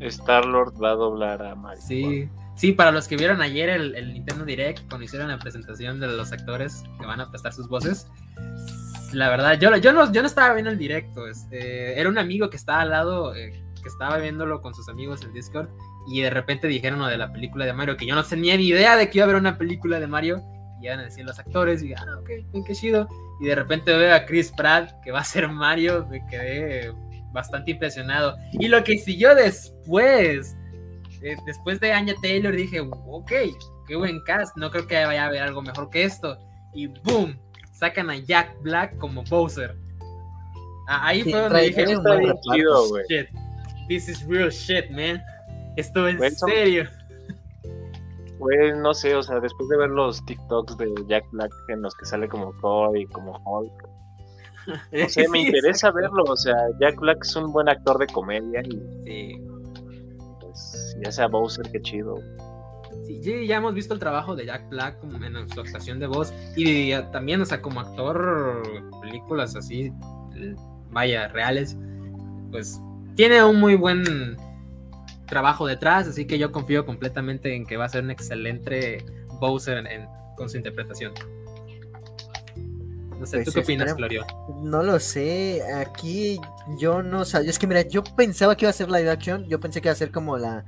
Star Lord va a doblar a Mario. Sí. Sí, para los que vieron ayer el, Nintendo Direct, cuando hicieron la presentación de los actores que van a prestar sus voces, la verdad, yo, yo, no, yo no estaba viendo el directo. Este, era un amigo que estaba al lado, eh, que estaba viéndolo con sus amigos en Discord, y de repente dijeron lo de la película de Mario, que yo no tenía ni idea de que iba a haber una película de Mario, y iban a decir los actores, y ah, ok, qué chido. Y de repente veo a Chris Pratt, que va a ser Mario, me quedé bastante impresionado. Y lo que siguió después eh, después de Anya Taylor dije, ok, qué buen cast, no creo que vaya a haber algo mejor que esto. Y boom, sacan a Jack Black como Bowser. ahí fue donde dije, shit, this is real shit, man. Esto es en serio. Pues no sé, o sea, después de ver los TikToks de Jack Black en los que sale como Thor y como Hulk, no sé, me interesa verlo, o sea, Jack Black es un buen actor de comedia y sí ya sea Bowser, qué chido. Sí, ya hemos visto el trabajo de Jack Black como en su actuación de voz y también, o sea, como actor, películas así, vaya, reales, pues tiene un muy buen trabajo detrás, así que yo confío completamente en que va a ser un excelente Bowser con su interpretación. No sé, ¿tú pues qué opinas, Florio? No lo sé, aquí yo no sabía, es que mira, yo pensaba que iba a ser live action, yo pensé que iba a ser como la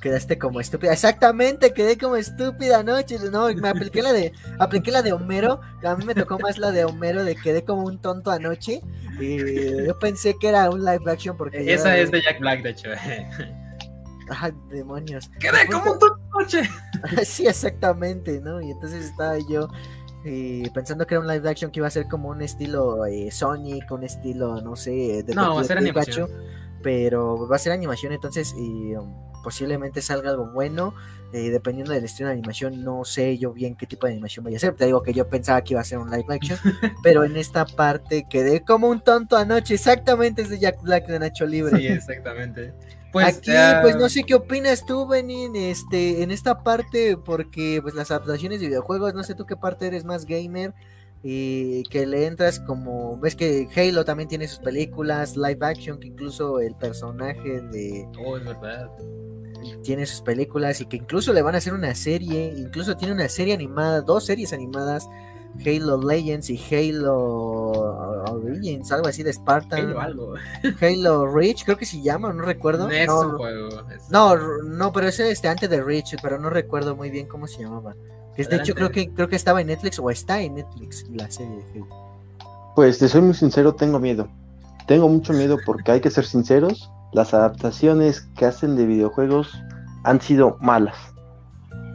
Quedaste como estúpida. Exactamente, quedé como estúpida anoche. No, me apliqué la de, apliqué la de Homero. A mí me tocó más la de Homero de quedé como un tonto anoche. Y yo pensé que era un live action porque. Esa es de Jack Black, de hecho. Ay, demonios. Quedé como un tonto anoche. sí, exactamente, ¿no? Y entonces estaba yo eh, pensando que era un live action que iba a ser como un estilo eh, Sonic, un estilo, no sé, de No, va a ser animación. Pero va a ser animación, entonces. Y, um, posiblemente salga algo bueno. Eh, dependiendo del estilo de animación, no sé yo bien qué tipo de animación voy a hacer. Te digo que yo pensaba que iba a ser un live action, pero en esta parte quedé como un tonto anoche. Exactamente es de Jack Black de Nacho Libre. Sí, exactamente. Pues, Aquí, pues no sé qué opinas tú, Benin, este, en esta parte, porque pues las adaptaciones de videojuegos, no sé tú qué parte eres más gamer, y que le entras como ves que Halo también tiene sus películas live action que incluso el personaje de oh es verdad. tiene sus películas y que incluso le van a hacer una serie incluso tiene una serie animada dos series animadas Halo Legends y Halo Origins algo así de Spartan Halo algo. Halo Reach creo que se llama no recuerdo. No, no, no pero ese este antes de Reach pero no recuerdo muy bien cómo se llamaba de hecho creo que creo que estaba en Netflix o está en Netflix la serie de Halo. Pues te soy muy sincero, tengo miedo. tengo mucho miedo porque hay que ser sinceros, las adaptaciones que hacen de videojuegos han sido malas.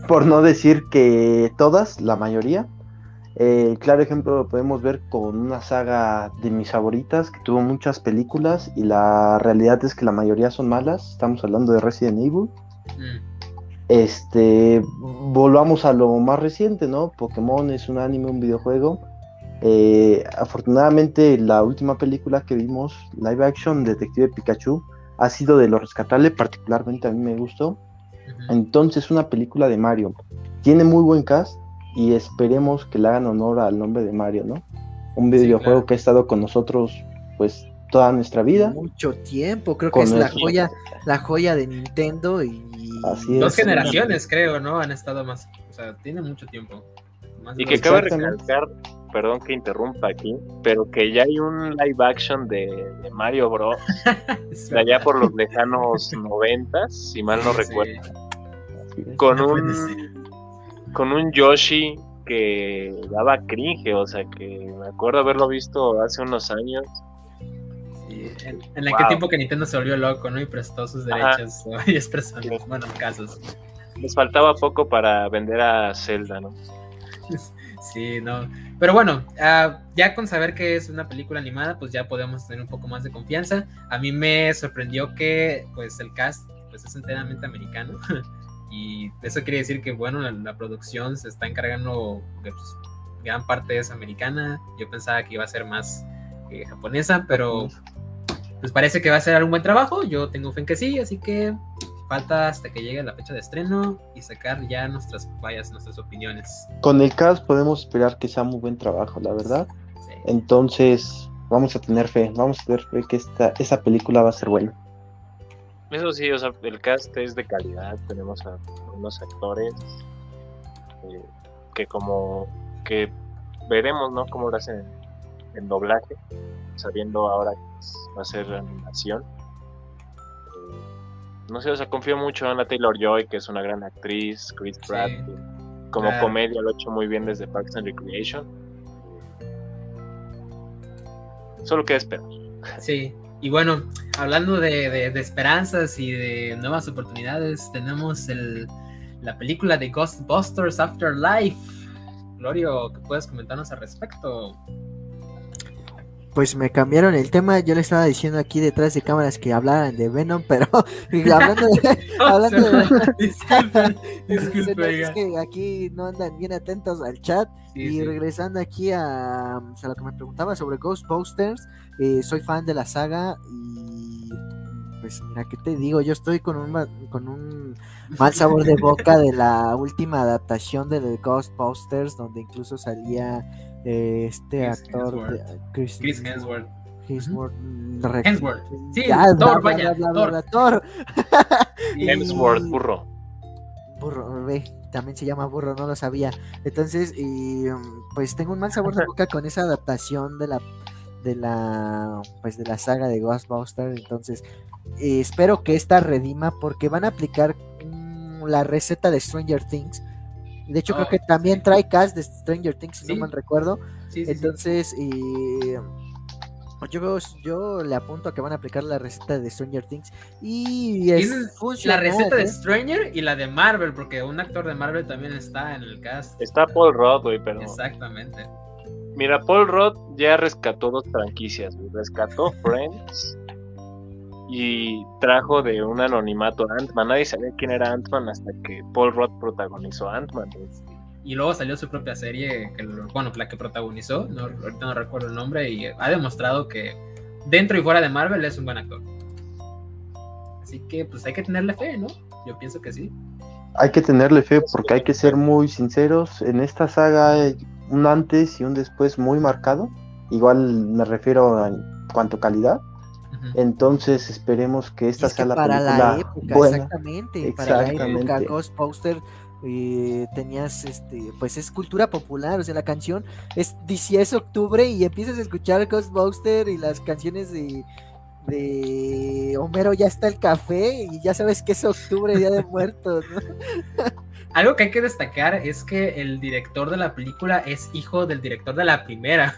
Por no decir que todas, la mayoría. Eh, claro ejemplo lo podemos ver con una saga de mis favoritas que tuvo muchas películas y la realidad es que la mayoría son malas. Estamos hablando de Resident Evil. Mm. Este, volvamos a lo más reciente, ¿no? Pokémon es un anime, un videojuego. Eh, afortunadamente, la última película que vimos, live action, Detective Pikachu, ha sido de lo rescatable, particularmente a mí me gustó. Entonces, una película de Mario. Tiene muy buen cast y esperemos que le hagan honor al nombre de Mario, ¿no? Un videojuego que ha estado con nosotros, pues, toda nuestra vida. Mucho tiempo, creo que es la joya, la joya de Nintendo y Dos generaciones, creo, ¿no? Han estado más. O sea, tiene mucho tiempo. y que cabe recalcar, perdón que interrumpa aquí, pero que ya hay un live action de, Mario Bros. de allá por los lejanos noventas, si mal no recuerdo. Con un con un Yoshi que daba cringe, o sea que me acuerdo haberlo visto hace unos años en, en aquel tiempo que Nintendo se volvió loco, ¿no? Y prestó sus derechos a varias personas, bueno, casos. Les faltaba poco para vender a Zelda, ¿no? Sí, no. Pero bueno, uh, ya con saber que es una película animada, pues ya podemos tener un poco más de confianza. A mí me sorprendió que pues el cast pues es enteramente americano. y eso quiere decir que bueno, la, producción se está encargando pues, gran parte es americana. Yo pensaba que iba a ser más eh, japonesa, pero pues parece que va a ser un buen trabajo. Yo tengo fe en que sí, así que falta hasta que llegue la fecha de estreno y sacar ya nuestras vallas, nuestras opiniones. Con el cast podemos esperar que sea muy buen trabajo, la verdad. Entonces, vamos a tener fe, vamos a tener fe que esta, esa película va a ser buena. Eso sí, o sea, el cast es de calidad, tenemos a unos actores eh, que como que veremos, ¿no? Cómo lo hacen en doblaje, sabiendo ahora que va a ser animación. Eh, no sé, o sea, confío mucho en la Taylor Joy, que es una gran actriz, Chris Pratt, como comedia lo ha hecho muy bien desde Parks and Recreation. Solo queda esperar. Sí, y bueno, hablando de, esperanzas y de nuevas oportunidades, tenemos el, la película de Ghostbusters Afterlife. Glorio, ¿qué puedes comentarnos al respecto? Pues me cambiaron el tema. Yo le estaba diciendo aquí detrás de cámaras que hablaran de Venom, pero hablando de. hablando de disculpe, es que aquí no andan bien atentos al chat. y regresando aquí a, lo que me preguntaba sobre Ghostbusters, eh, soy fan de la saga y. Pues mira, ¿qué te digo? Yo estoy con un, con un mal sabor de boca de la última adaptación de Ghostbusters, donde incluso salía este actor Chris, Hemsworth. Hemsworth. Hemsworth. Sí, Thor, vaya, Thor. Hemsworth, burro. Burro, ve, también se llama burro, no lo sabía. Entonces, y, pues tengo un mal sabor de boca con esa adaptación de la de la pues de la saga de Ghostbusters, entonces eh, espero que esta redima porque van a aplicar mm, la receta de Stranger Things de hecho, creo que también trae cast de Stranger Things, si no mal recuerdo. Entonces, yo, yo le apunto a que van a aplicar la receta de Stranger Things. Y es la receta de ¿eh? Stranger y la de Marvel, porque un actor de Marvel también está en el cast. Está Paul Rudd, güey, pero. Exactamente. Mira, Paul Rudd ya rescató dos franquicias, Rescató Friends y trajo de un anonimato a Ant-Man. Nadie sabía quién era Ant-Man hasta que Paul Rudd protagonizó Ant-Man. Y luego salió su propia serie, que, bueno, la que protagonizó, no, ahorita no recuerdo el nombre, y ha demostrado que dentro y fuera de Marvel es un buen actor. Así que pues hay que tenerle fe, ¿no? Yo pienso que sí. Hay que tenerle fe porque hay que ser muy sinceros. En esta saga hay un antes y un después muy marcado. Igual me refiero en cuanto a calidad entonces esperemos que esta sea la para la época, exactamente, para la época Ghostbuster eh, tenías este pues es cultura popular, o sea, la canción es 10 octubre y empiezas a escuchar Ghostbuster y las canciones de de Homero ya está el café y ya sabes que es octubre, día de muertos. Algo que hay que destacar es que el director de la película es hijo del director de la primera.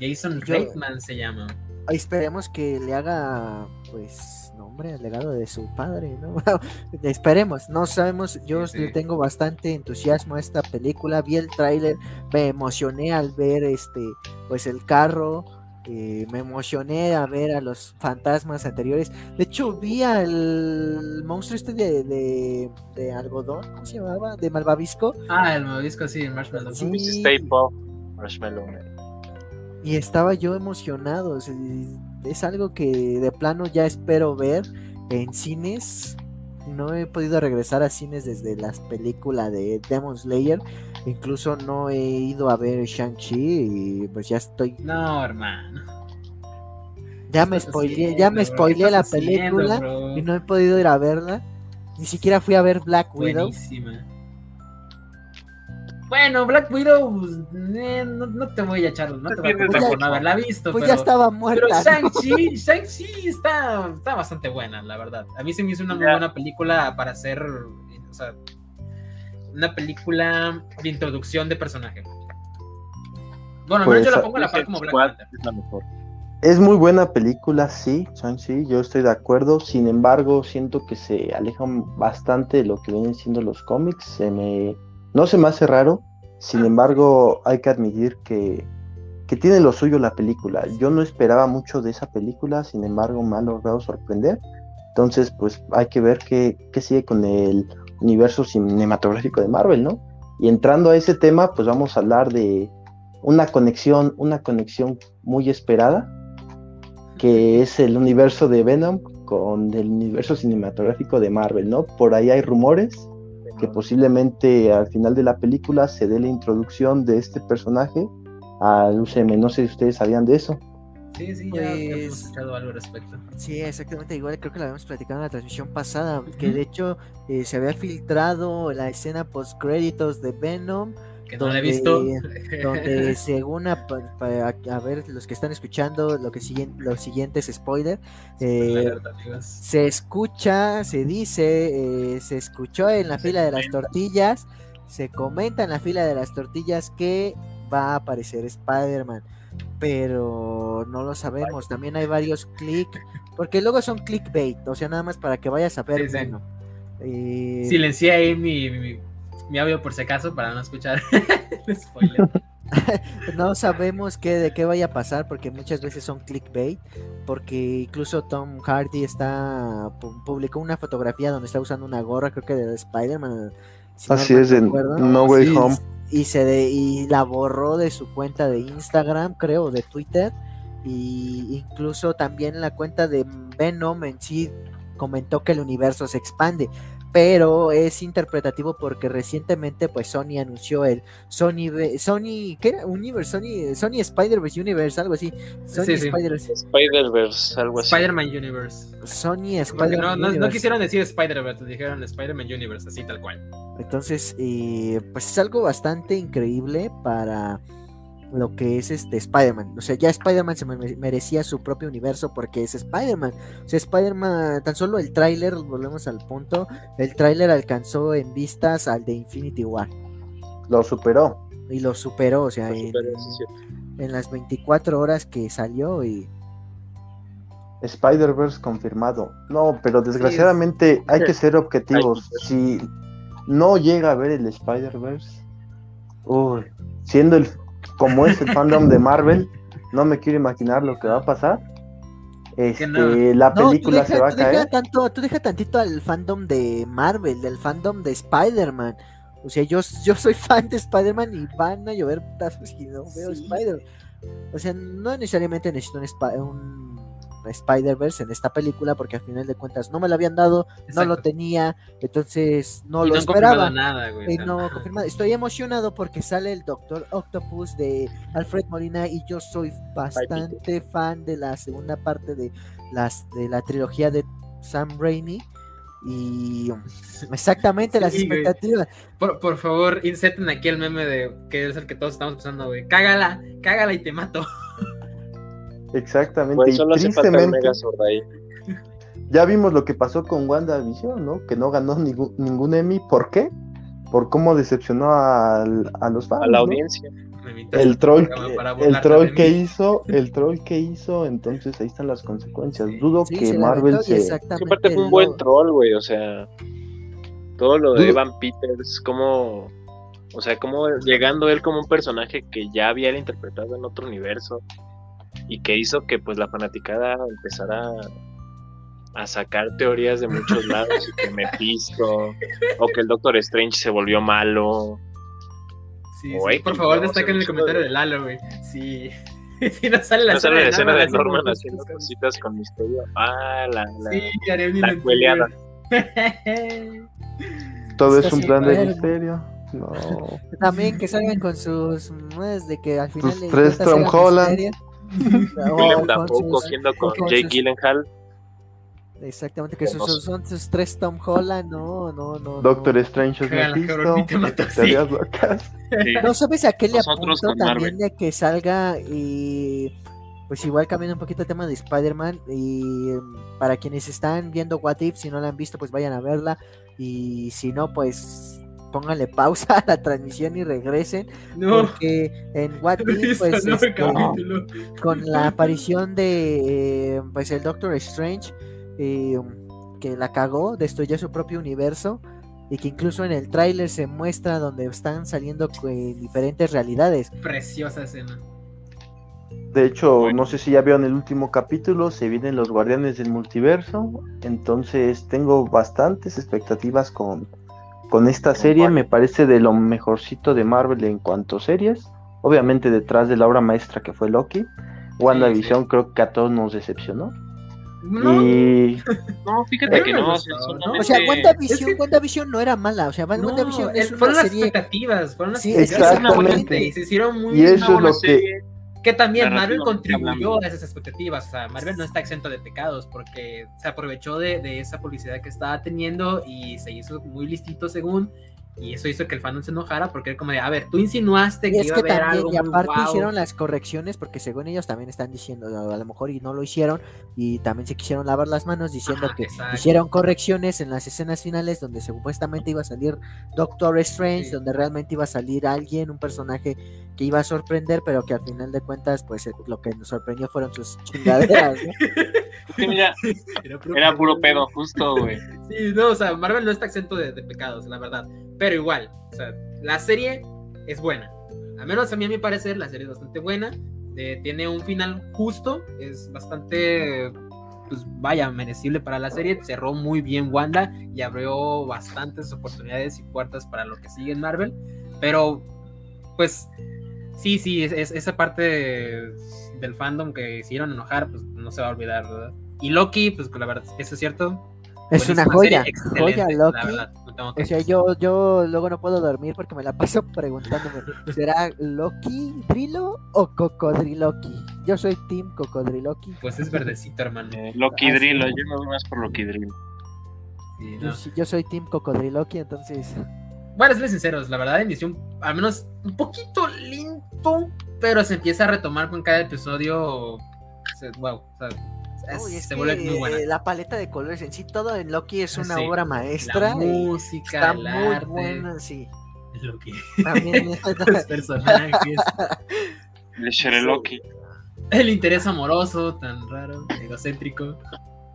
Jason Reitman se llama. Esperemos que le haga, pues, nombre al legado de su padre, ¿no? esperemos, no sabemos, yo le tengo bastante entusiasmo a esta película, vi el tráiler, me emocioné al ver este, pues el carro, eh, me emocioné a ver a los fantasmas anteriores. De hecho, vi al monstruo este de, de, algodón, ¿cómo se llamaba? De Malvavisco. Ah, el Malvavisco, sí, el Marshmallow. Sí. Marshmallow. Y estaba yo emocionado. es algo que de plano ya espero ver en cines. No he podido regresar a cines desde las películas de Demon Slayer. Incluso no he ido a ver Shang-Chi y pues ya estoy. No, hermano. Ya me spoileé, ya me spoileé la película y no he podido ir a verla. Ni siquiera fui a ver Black Widow. Buenísima. Bueno, Black Widow, eh, no, te voy a echar, no te voy a echar por no haberla visto. Pues ya estaba muerta. Pero Shang-Chi, Shang-Chi está, está bastante buena, la verdad. A mí se me hizo una muy buena película para hacer, o sea, una película de introducción de personaje. Bueno, pues, yo la pongo a la par como Black Panther. Es la mejor. Es muy buena película, sí, Shang-Chi, yo estoy de acuerdo. Sin embargo, siento que se alejan bastante de lo que vienen siendo los cómics. Se me no se me hace raro, sin ah. embargo hay que admitir que, tiene lo suyo la película. Yo no esperaba mucho de esa película, sin embargo me ha logrado sorprender. Entonces, pues hay que ver qué, qué sigue con el universo cinematográfico de Marvel, ¿no? Y entrando a ese tema, pues vamos a hablar de una conexión, una conexión muy esperada, que es el universo de Venom con el universo cinematográfico de Marvel, ¿no? Por ahí hay rumores que posiblemente al final de la película se dé la introducción de este personaje al UCM. No sé si ustedes sabían de eso. Sí, sí, ya hemos pues, escuchado algo al respecto. Sí, exactamente, igual creo que lo habíamos platicado en la transmisión pasada, que de hecho eh, se había filtrado la escena post créditos de Venom que no la he visto. Donde según a, ver los que están escuchando, lo que siguen, los siguientes spoiler, eh, se escucha, se dice, eh, se escuchó en la fila de las tortillas, se comenta en la fila de las tortillas que va a aparecer Spider-Man, pero no lo sabemos. También hay varios click, porque luego son clickbait, o sea, nada más para que vayas a ver. Eh, Silencié ahí mi mi audio por si acaso para no escuchar spoiler. no sabemos qué, de qué vaya a pasar porque muchas veces son clickbait porque incluso Tom Hardy está publicó una fotografía donde está usando una gorra creo que de Spider-Man así es en No Way Home. y se de, y la borró de su cuenta de Instagram creo de Twitter y incluso también la cuenta de Venom en sí comentó que el universo se expande pero es interpretativo porque recientemente pues Sony anunció el Sony Sony ¿qué era? Universe Sony Sony Spider-Verse Universe algo así. Sony Spider-Verse. Spider-Verse algo así. Spider-Man Universe. Sony Spider-Man no, no, quisieron decir Spider-Verse dijeron Spider-Man Universe así tal cual. Entonces eh, pues es algo bastante increíble para lo que es este Spider-Man. O sea, ya Spider-Man se merecía su propio universo porque es Spider-Man. O sea, Spider-Man, tan solo el tráiler, volvemos al punto, el tráiler alcanzó en vistas al de Infinity War. Lo superó. Y lo superó, o sea, en, las 24 horas que salió y... Spider-Verse confirmado. No, pero desgraciadamente hay que ser objetivos. Si no llega a ver el Spider-Verse, siendo el como es el fandom de Marvel, no me quiero imaginar lo que va a pasar. Este, La película se va a caer. tanto, tú deja tantito al fandom de Marvel, del fandom de Spider-Man. O sea, yo, yo soy fan de Spider-Man y van a llover putazos y no veo Spider-Man. O sea, no necesariamente necesito un, un Spider-Verse en esta película porque al final de cuentas no me lo habían dado, no lo tenía, entonces no lo esperaba. Nada, güey, no Estoy emocionado porque sale el Doctor Octopus de Alfred Molina y yo soy bastante fan de la segunda parte de las de la trilogía de Sam Raimi y exactamente las expectativas. Por, por, favor, inserten aquí el meme de que es el que todos estamos pensando, güey. Cágala, cágala y te mato. Exactamente. y tristemente, ya vimos lo que pasó con WandaVision, ¿no? Que no ganó ningún, ningún Emmy. ¿Por qué? Por cómo decepcionó a, a los fans. A la audiencia. El troll, para el troll que hizo, el troll que hizo, entonces ahí están las consecuencias. Dudo Sí, que se Marvel se, exactamente Que aparte fue un buen troll, güey, o sea, todo lo de Dudo- Evan Peters, como, o sea, como llegando él como un personaje que ya había interpretado en otro universo y que hizo que pues la fanaticada empezara a sacar teorías de muchos lados y que Mephisto o que el Doctor Strange se volvió malo. Sí, sí, Güey, por favor, no, destaquen el comentario me de Lalo, güey. Sí. Sí, no sale la No sale la escena de haciendo Norman haciendo con- cositas con misterio. Ah, la, la, Sí, la cueleada. todo Está es un plan de misterio. No. También que salgan con sus más de que al final tres Tom Holland. misterio. Willem Dafoe cogiendo con Jake Gyllenhaal. Exactamente, que Hermoso. son sus tres Tom Holland, no, no, no. Doctor no. Strange es. Teorías locas. Sí. No sabes a qué le Nosotros apunto también Marvel. de que salga y pues igual cambiando un poquito el tema de Spider-Man y em, para quienes están viendo What If, si no la han visto pues vayan a verla y si no pues pónganle pausa a la transmisión y regresen No, porque en What If pues este, con la aparición de eh, pues el Doctor Strange eh, que la cagó, destruyó su propio universo y que incluso en el tráiler se muestra donde están saliendo eh, diferentes realidades. Preciosa escena. De hecho, Bueno. no sé si ya vieron el último capítulo, se vienen los Guardianes del Multiverso, entonces tengo bastantes expectativas con, con esta serie, me parece de lo mejorcito de Marvel en cuanto a series, obviamente detrás de la obra maestra que fue Loki, WandaVision creo que a todos nos decepcionó, No, y No, fíjate que no. O sea, WandaVision, Es que- WandaVision no era mala, o sea, no, WandaVision es una fueron las serie expectativas, fueron las Sí, expectativas. Exactamente. y se hicieron muy Y eso es lo que Que también Marvel contribuyó a esas expectativas. O sea, Marvel no está exento de pecados porque se aprovechó de, de esa publicidad que estaba teniendo y se hizo muy listito según. Y eso hizo que el fandom se enojara porque era como de, a ver, tú insinuaste Y que es iba que a haber también, algo y muy aparte hicieron las correcciones, porque según ellos también están diciendo, a lo mejor y no lo hicieron, y también se quisieron lavar las manos diciendo Ajá, que exacto. hicieron correcciones en las escenas finales donde supuestamente iba a salir Doctor Strange, Sí. donde realmente iba a salir alguien, un personaje que iba a sorprender, pero que al final de cuentas, pues eh, lo que nos sorprendió fueron sus chingaderas. ¿no? Sí, mira, Era puro, era puro pedo, justo, güey. Sí, no, o sea, Marvel no está exento de, de pecados, la verdad. Pero igual, o sea, la serie es buena. Al menos a mí, a mi parecer, la serie es bastante buena. eh, tiene un final justo, es bastante, pues vaya, merecible para la serie. Cerró muy bien Wanda y abrió bastantes oportunidades y puertas para lo que sigue en Marvel. Pero, pues, sí, sí, es, es- esa parte del fandom que hicieron enojar, pues no se va a olvidar, ¿verdad? Y Loki, pues la verdad, eso es cierto, es una Buenísima joya, joya Loki. La verdad, tengo que O sea, yo, yo luego no puedo dormir porque me la paso preguntándome, ¿será Loki Drilo o Cocodriloki? Yo soy Team Cocodriloki. Pues es verdecito, hermano. Eh, Loki Ah, sí. Drill, yo me voy más por Loki Drill. Sí, Yo, no. sí- yo soy Team Cocodriloki, entonces... Bueno, serles sinceros, la verdad inició un- al menos un poquito lento, pero se empieza a retomar con cada episodio. wow, o sea, es- Uy, es se que, vuelve muy buena. eh, la paleta de colores en sí, todo en Loki es una sí. obra maestra. La música, está el muy arte, buena, sí. lo que También, los personajes, El Sherlocky. el interés amoroso tan raro, egocéntrico.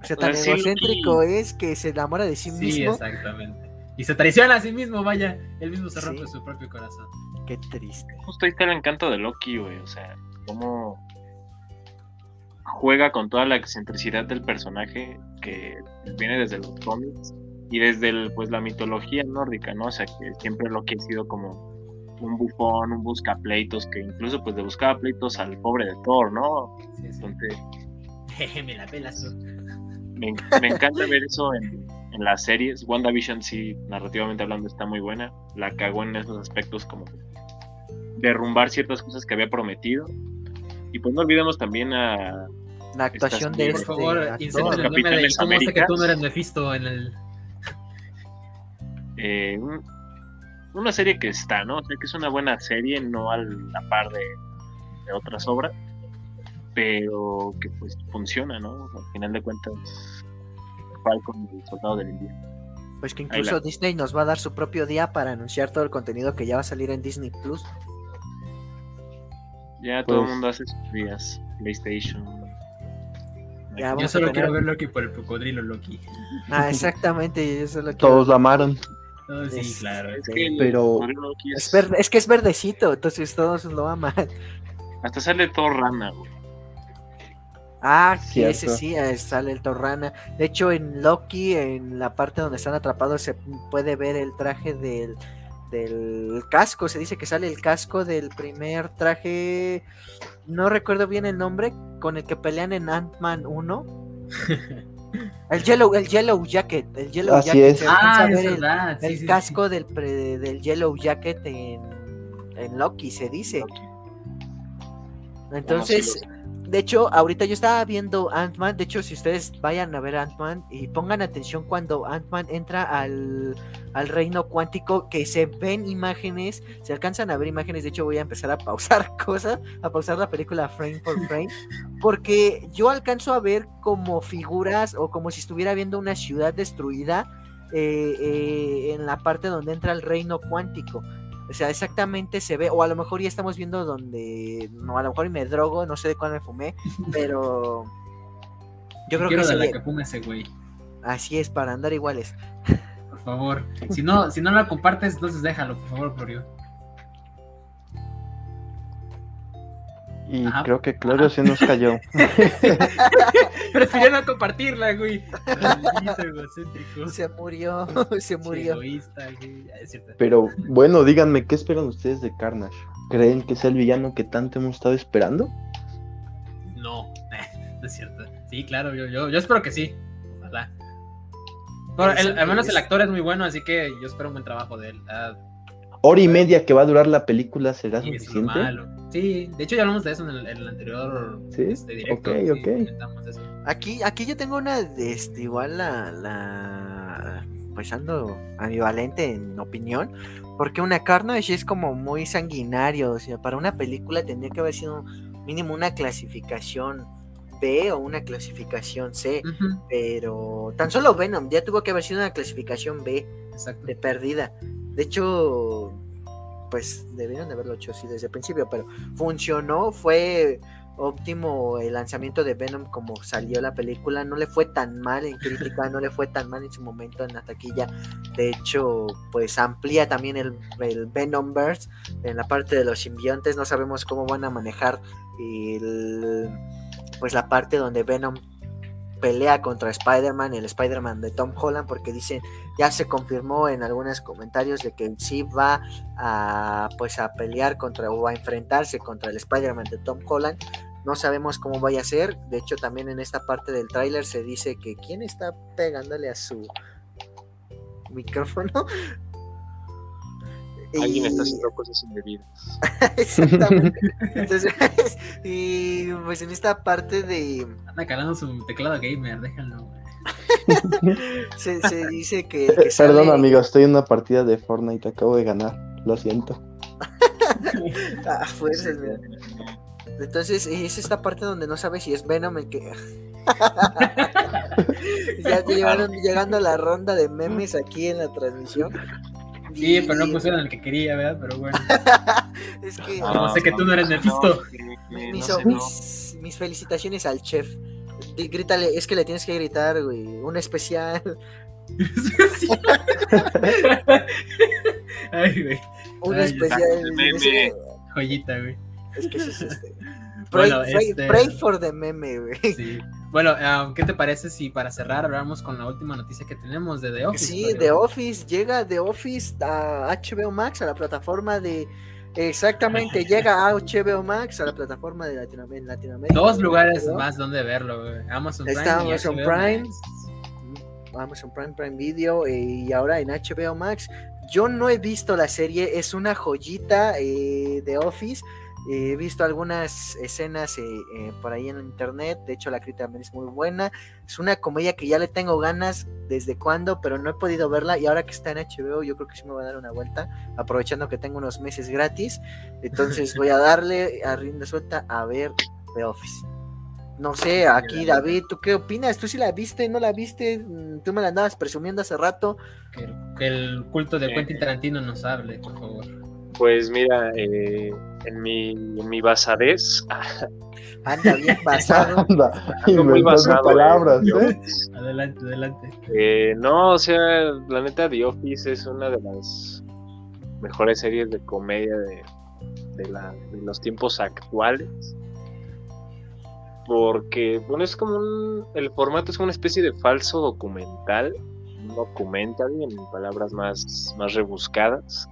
o sea, tan Sí, Loki. egocéntrico es que se enamora de sí Sí, mismo. exactamente. Y se traiciona a sí mismo, vaya. Él mismo se rompe Sí. su propio corazón. Qué triste. Justo ahí está el encanto de Loki, güey. O sea, cómo juega con toda la excentricidad del personaje que viene desde los cómics y desde el, pues la mitología nórdica, ¿no? O sea, que siempre Loki ha sido como un bufón, un buscapleitos, que incluso pues le buscaba pleitos al pobre de Thor, ¿no? Sí, sí. Entonces, me la pelas me encanta ver eso en, en las series. WandaVision sí, narrativamente hablando, está muy buena. La cagó en esos aspectos como derrumbar ciertas cosas que había prometido. Y pues no olvidemos también a... La actuación de este Por favor, actor. inserten el meme de cómo sé que tú no eres Mephisto en el. eh, un- una serie que está, ¿no? O sea, que es una buena serie, no a la par de, de otras obras, pero que pues funciona, ¿no? Al final de cuentas, Falcon y el Soldado del Invierno. Pues que incluso la- Disney nos va a dar su propio día para anunciar todo el contenido que ya va a salir en Disney Plus. Ya todo el Pues- mundo hace sus días. PlayStation. Ya, Yo solo tener- quiero ver Loki por el cocodrilo Loki. Ah, exactamente, eso es lo que... Todos lo amaron. Oh, sí, Es- claro. Es que el Pero- Es, es- ver- es que es verdecito, entonces todos lo aman. Hasta sale todo rana, güey. Ah, que ese sí, sale el Torrana. De hecho, en Loki, en la parte donde están atrapados, se puede ver el traje del, del casco. Se dice que sale el casco del primer traje. No recuerdo bien el nombre, con el que pelean en Ant-Man 1. El Yellow, el Yellow Jacket. El Yellow Así Jacket. es. Ah, es el, sí, el sí, sí. casco Del, pre- del Yellow Jacket en, en Loki, se dice. Entonces, de hecho, ahorita yo estaba viendo Ant-Man. De hecho, si ustedes vayan a ver Ant-Man y pongan atención cuando Ant-Man entra al, al reino cuántico, que se ven imágenes, se alcanzan a ver imágenes. De hecho, voy a empezar a pausar cosas, a pausar la película frame por frame, porque yo alcanzo a ver como figuras o como si estuviera viendo una ciudad destruida eh, eh, en la parte donde entra el reino cuántico. O sea, exactamente se ve, o a lo mejor ya estamos viendo donde, no, a lo mejor y me drogo, no sé de cuándo me fumé, pero yo creo Quiero que la ese güey. así es, para andar iguales. Por favor. Si no, si no la compartes, entonces déjalo, por favor, Florio. Y Ajá. creo que Claudio se nos cayó. Prefirió no compartirla, güey. Maldito egocéntrico. Se murió, se murió. egoísta, güey. Ah, Es. Pero bueno, díganme, ¿qué esperan ustedes de Carnage? ¿Creen que es el villano que tanto hemos estado esperando? No, no es cierto. Sí, claro, yo, yo, yo espero que sí. Ojalá. Pero el- al menos el actor es muy bueno, así que yo espero un buen trabajo de él. Ah, ¿Hora y media que va a durar la película será es suficiente? malo. Sí, de hecho ya hablamos de eso en el, en el anterior ¿Sí? este, directo. Ok, sí, ok. comentamos eso. Aquí, aquí yo tengo una, este, igual la, la, pues ando ambivalente en opinión, porque una Carnage es como muy sanguinario, o sea, para una película tendría que haber sido mínimo una clasificación B o una clasificación C, pero tan solo Venom ya tuvo que haber sido una clasificación B Exacto. de perdida. De hecho, pues debieron de haberlo hecho así desde el principio, pero funcionó, fue óptimo el lanzamiento de Venom como salió la película, no le fue tan mal en crítica, no le fue tan mal en su momento en la taquilla, de hecho, pues amplía también el, el Venomverse en la parte de los simbiontes, no sabemos cómo van a manejar el, pues la parte donde Venom pelea contra Spider-Man, el Spider-Man de Tom Holland, porque dicen, ya se confirmó en algunos comentarios de que sí va a pues a pelear contra o a enfrentarse contra el Spider-Man de Tom Holland. No sabemos cómo vaya a ser. De hecho, también en esta parte del tráiler se dice que quién está pegándole a su micrófono. Alguien Y- está haciendo cosas indebidas. Exactamente. Entonces, y pues en esta parte de Anda calando su teclado gamer, déjalo. güey. se, se dice que, que Perdón, sale- amigo, estoy en una partida de Fortnite, acabo de ganar. Lo siento. Ah, fuerzas. Entonces es esta parte donde no sabes si es Venom el que. ya llegaron, llegando a la ronda de memes aquí en la transmisión. Sí, Y- pero no pusieron el que quería, ¿verdad? Pero bueno. Es que Ah, Como sé que tú no eres Mephisto. que- que mis, no no. mis- mis felicitaciones al chef. Grítale, es que le tienes que gritar, güey. Un especial. Ay, güey. Un Ay, especial. Joyita, güey. es que ese es este. Pray, Bueno, pray- este- pray for the meme, güey. Sí. Bueno, ah, ¿qué te parece si para cerrar hablamos con la última noticia que tenemos de The Office? Sí, Mario? The Office llega The Office a HBO Max, a la plataforma de. Exactamente, llega a HBO Max, a la plataforma de Latinoam- Latinoamérica. Dos lugares más donde verlo, güey. Amazon Prime. Está Amazon Prime. Amazon Prime, Prime Video eh, y ahora en HBO Max. Yo no he visto la serie, es una joyita eh, de Office. Eh, he visto algunas escenas eh, eh, por ahí en internet, de hecho la crítica también es muy buena. Es una comedia que ya le tengo ganas desde cuando, pero no he podido verla y ahora que está en HBO yo creo que sí me voy a dar una vuelta, aprovechando que tengo unos meses gratis. Entonces voy a darle a rienda suelta a ver The Office. No sé, aquí David, ¿tú qué opinas? ¿Tú sí la viste? ¿No la viste? Mm, Tú me la andabas presumiendo hace rato. Que, que el culto de Eh. Quentin Tarantino nos hable, por favor. Pues mira, eh, en mi, en mi basadez, Anda bien basado. Anda, ando muy basado. palabras, ¿eh? Adelante, adelante. Eh, no, o sea, la neta, The Office es una de las mejores series de comedia de, de, la- de los tiempos actuales. Porque, bueno, es como un. El formato es como una especie de falso documental. Un documental, en palabras más, más rebuscadas.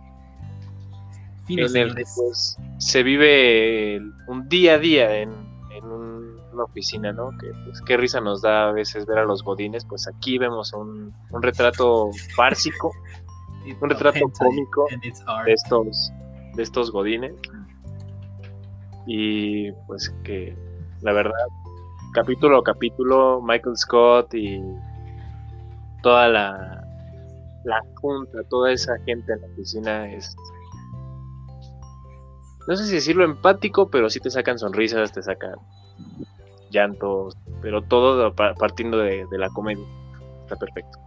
En el que pues, se vive un día a día en, en un- una oficina, ¿no? Que pues, qué risa nos da a veces ver a los godines, pues aquí vemos un, un retrato bársico un retrato cómico de estos, de estos godines. Y pues que la verdad, capítulo a capítulo, Michael Scott y toda la, la junta, toda esa gente en la oficina es no sé si decirlo empático, pero sí te sacan sonrisas, te sacan llantos, pero todo pa- partiendo de, de la comedia. Está perfecto.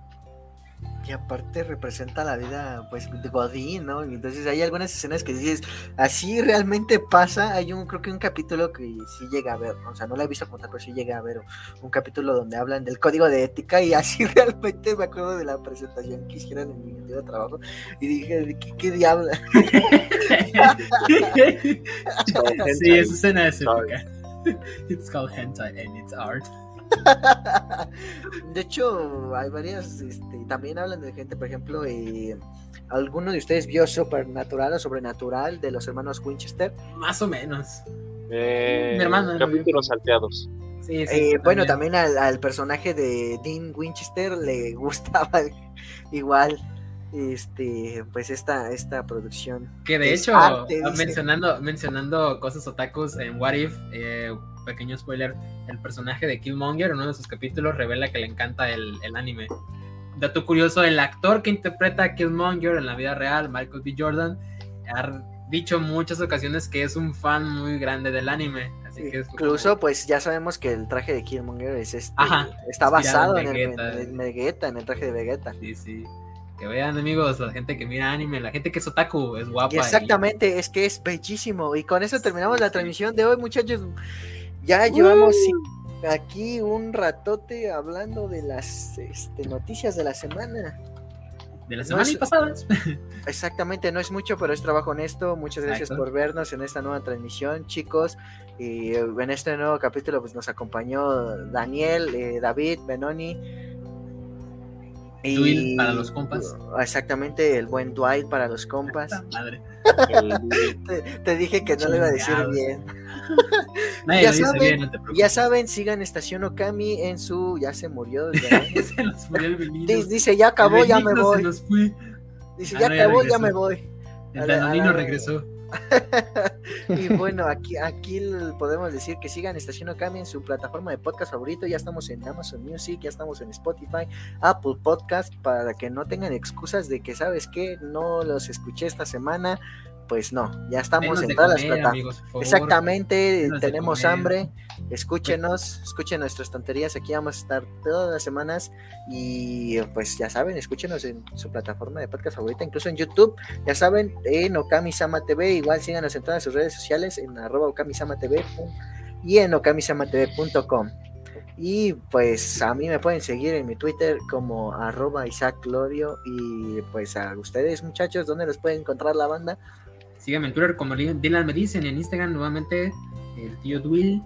Y aparte representa la vida, pues, de Godín, ¿no? Y entonces hay algunas escenas que dices, así realmente pasa. Hay un, creo que un capítulo que sí llega a ver, o sea, no lo he visto como tal, pero sí llega a ver un capítulo donde hablan del código de ética y así realmente me acuerdo de la presentación que hicieron en mi antiguo trabajo y dije, ¿qué, qué diablo? sí, esa escena es épica. It's called hentai and it's art. De hecho, hay varias, este, también hablan de gente, por ejemplo, eh, ¿alguno de ustedes vio Supernatural o Sobrenatural de los hermanos Winchester? Más o menos. Eh, Mi hermano no capítulos salteados. Sí, sí, Eh, bueno, también al, al personaje de Dean Winchester le gustaba igual este pues esta esta producción. Que de hecho, arte, ah, mencionando, mencionando cosas otakus en What If, eh, pequeño spoiler, el personaje de Killmonger en uno de sus capítulos revela que le encanta el, el anime. Dato curioso, el actor que interpreta a Killmonger en la vida real, Michael B. Jordan, ha dicho muchas ocasiones que es un fan muy grande del anime. Así que Incluso pues ya sabemos que el traje de Killmonger es este Ajá, está basado en en, el, Vegeta. en el Vegeta, en el traje de Vegeta. Sí, sí. Que vean amigos, la gente que mira anime, la gente que es otaku, es guapa. Y exactamente, es que es bellísimo. Y con eso terminamos la transmisión de hoy, muchachos. Ya llevamos aquí un ratote hablando de las este, noticias de la semana. de no semanas es- pasadas. Exactamente, no es mucho, pero es trabajo honesto. Muchas gracias Exacto. por vernos en esta nueva transmisión, chicos. Y eh, en este nuevo capítulo pues, nos acompañó Daniel, eh, David, Benoni. Dwight para los compas. Exactamente, el buen Dwight para los compas. Madre. Te, te dije que no lo iba a decir bien. Nadie Ya lo saben, bien, no te preocupes. Ya saben, sigan Estación Okami en su. Ya se murió. se nos fue el Dice, ya acabó, El ya me voy. Se nos fue. Dice, Ah, ya acabó, ya me voy. El Danonino regresó. Y bueno, aquí, aquí podemos decir que sigan Estación Okami en su plataforma de podcast favorito. Ya estamos en Amazon Music, ya estamos en Spotify, Apple Podcast, para que no tengan excusas de que, ¿sabes qué? No los escuché esta semana. Pues no, ya estamos en todas las plataformas. Exactamente, tenemos hambre. Escúchenos, escuchen nuestras tonterías. Aquí vamos a estar todas las semanas. Y pues ya saben, escúchenos en su plataforma de podcast favorita, incluso en YouTube. Ya saben, en Okami-sama TV. Igual síganos en todas sus redes sociales, en arroba Okami-sama TV y en okamisamatv.com. Y pues a mí me pueden seguir en mi Twitter como arroba Isaac Glorio. Y pues a ustedes, muchachos, ¿dónde los pueden encontrar la banda? Síganme en Twitter como Dylan me dicen, en Instagram nuevamente el tío Dwill.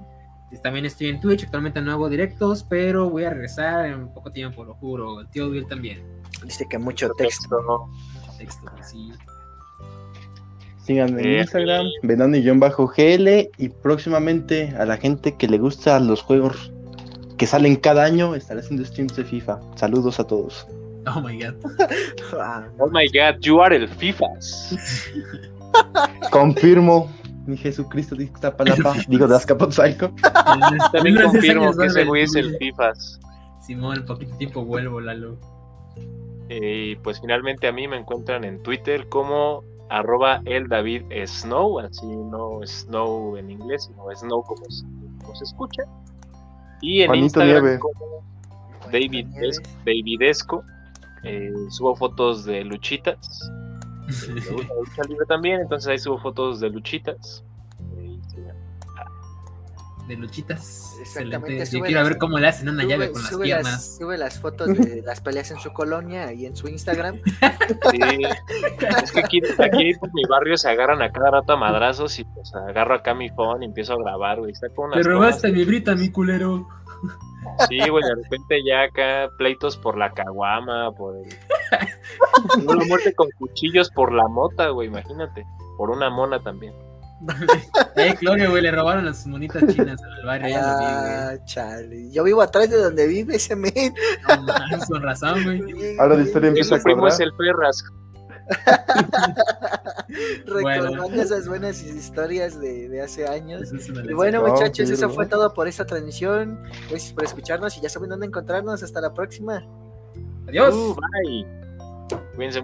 También estoy en Twitch, actualmente no hago directos, pero voy a regresar en poco tiempo, lo juro. El tío Dwill también. Dice que mucho texto. texto, Texto, sí. Síganme en Eh, Instagram, Benoni-GL y próximamente a la gente que le gusta los juegos que salen cada año estaré haciendo streams de FIFA. Saludos a todos. Oh my god. Oh my god, you are el FIFAs. Confirmo, mi Jesucristo Dixtapalapa, digo de Azcapotzalco. También Unos 10 confirmo que ese güey es el. FIFAs. Simón, poquito tiempo vuelvo, Lalo. Eh, Y pues finalmente a mí me encuentran en Twitter como arroba el David Snow, así no Snow en inglés, sino Snow como se, como se escucha. Y en Juanito Instagram Nieve. como David Davidesco. Eh, subo fotos de luchitas Me gusta la lucha libre también, entonces ahí subo fotos de luchitas. Y sí, De luchitas. Exactamente. Yo quiero las- ver cómo le hacen una Sube, llave con las piernas. las, sube las fotos de las peleas en su colonia y en su Instagram. Sí, es que aquí, aquí por mi barrio se agarran a cada rato a madrazos y pues agarro acá mi phone y empiezo a grabar, güey. Está con Te unas robaste mi brita, mi culero. Sí, güey, de repente ya acá pleitos por la caguama, por el... Una muerte con cuchillos por la mota, güey, imagínate. Por una mona también. Eh, Gloria, güey, le robaron las monitas chinas en el barrio. Ya lo vi, Ah, chale. Yo vivo atrás de donde vive ese men. No, con razón, güey. Ahora la historia empieza a primo es el Ferras. Recordando Bueno. esas buenas historias de, de hace años. Es Y bueno, No, muchachos, eso fue todo por esta transmisión. Gracias por escucharnos y ya saben dónde encontrarnos. Hasta la próxima. Adiós. Uh, bye. Cuídense.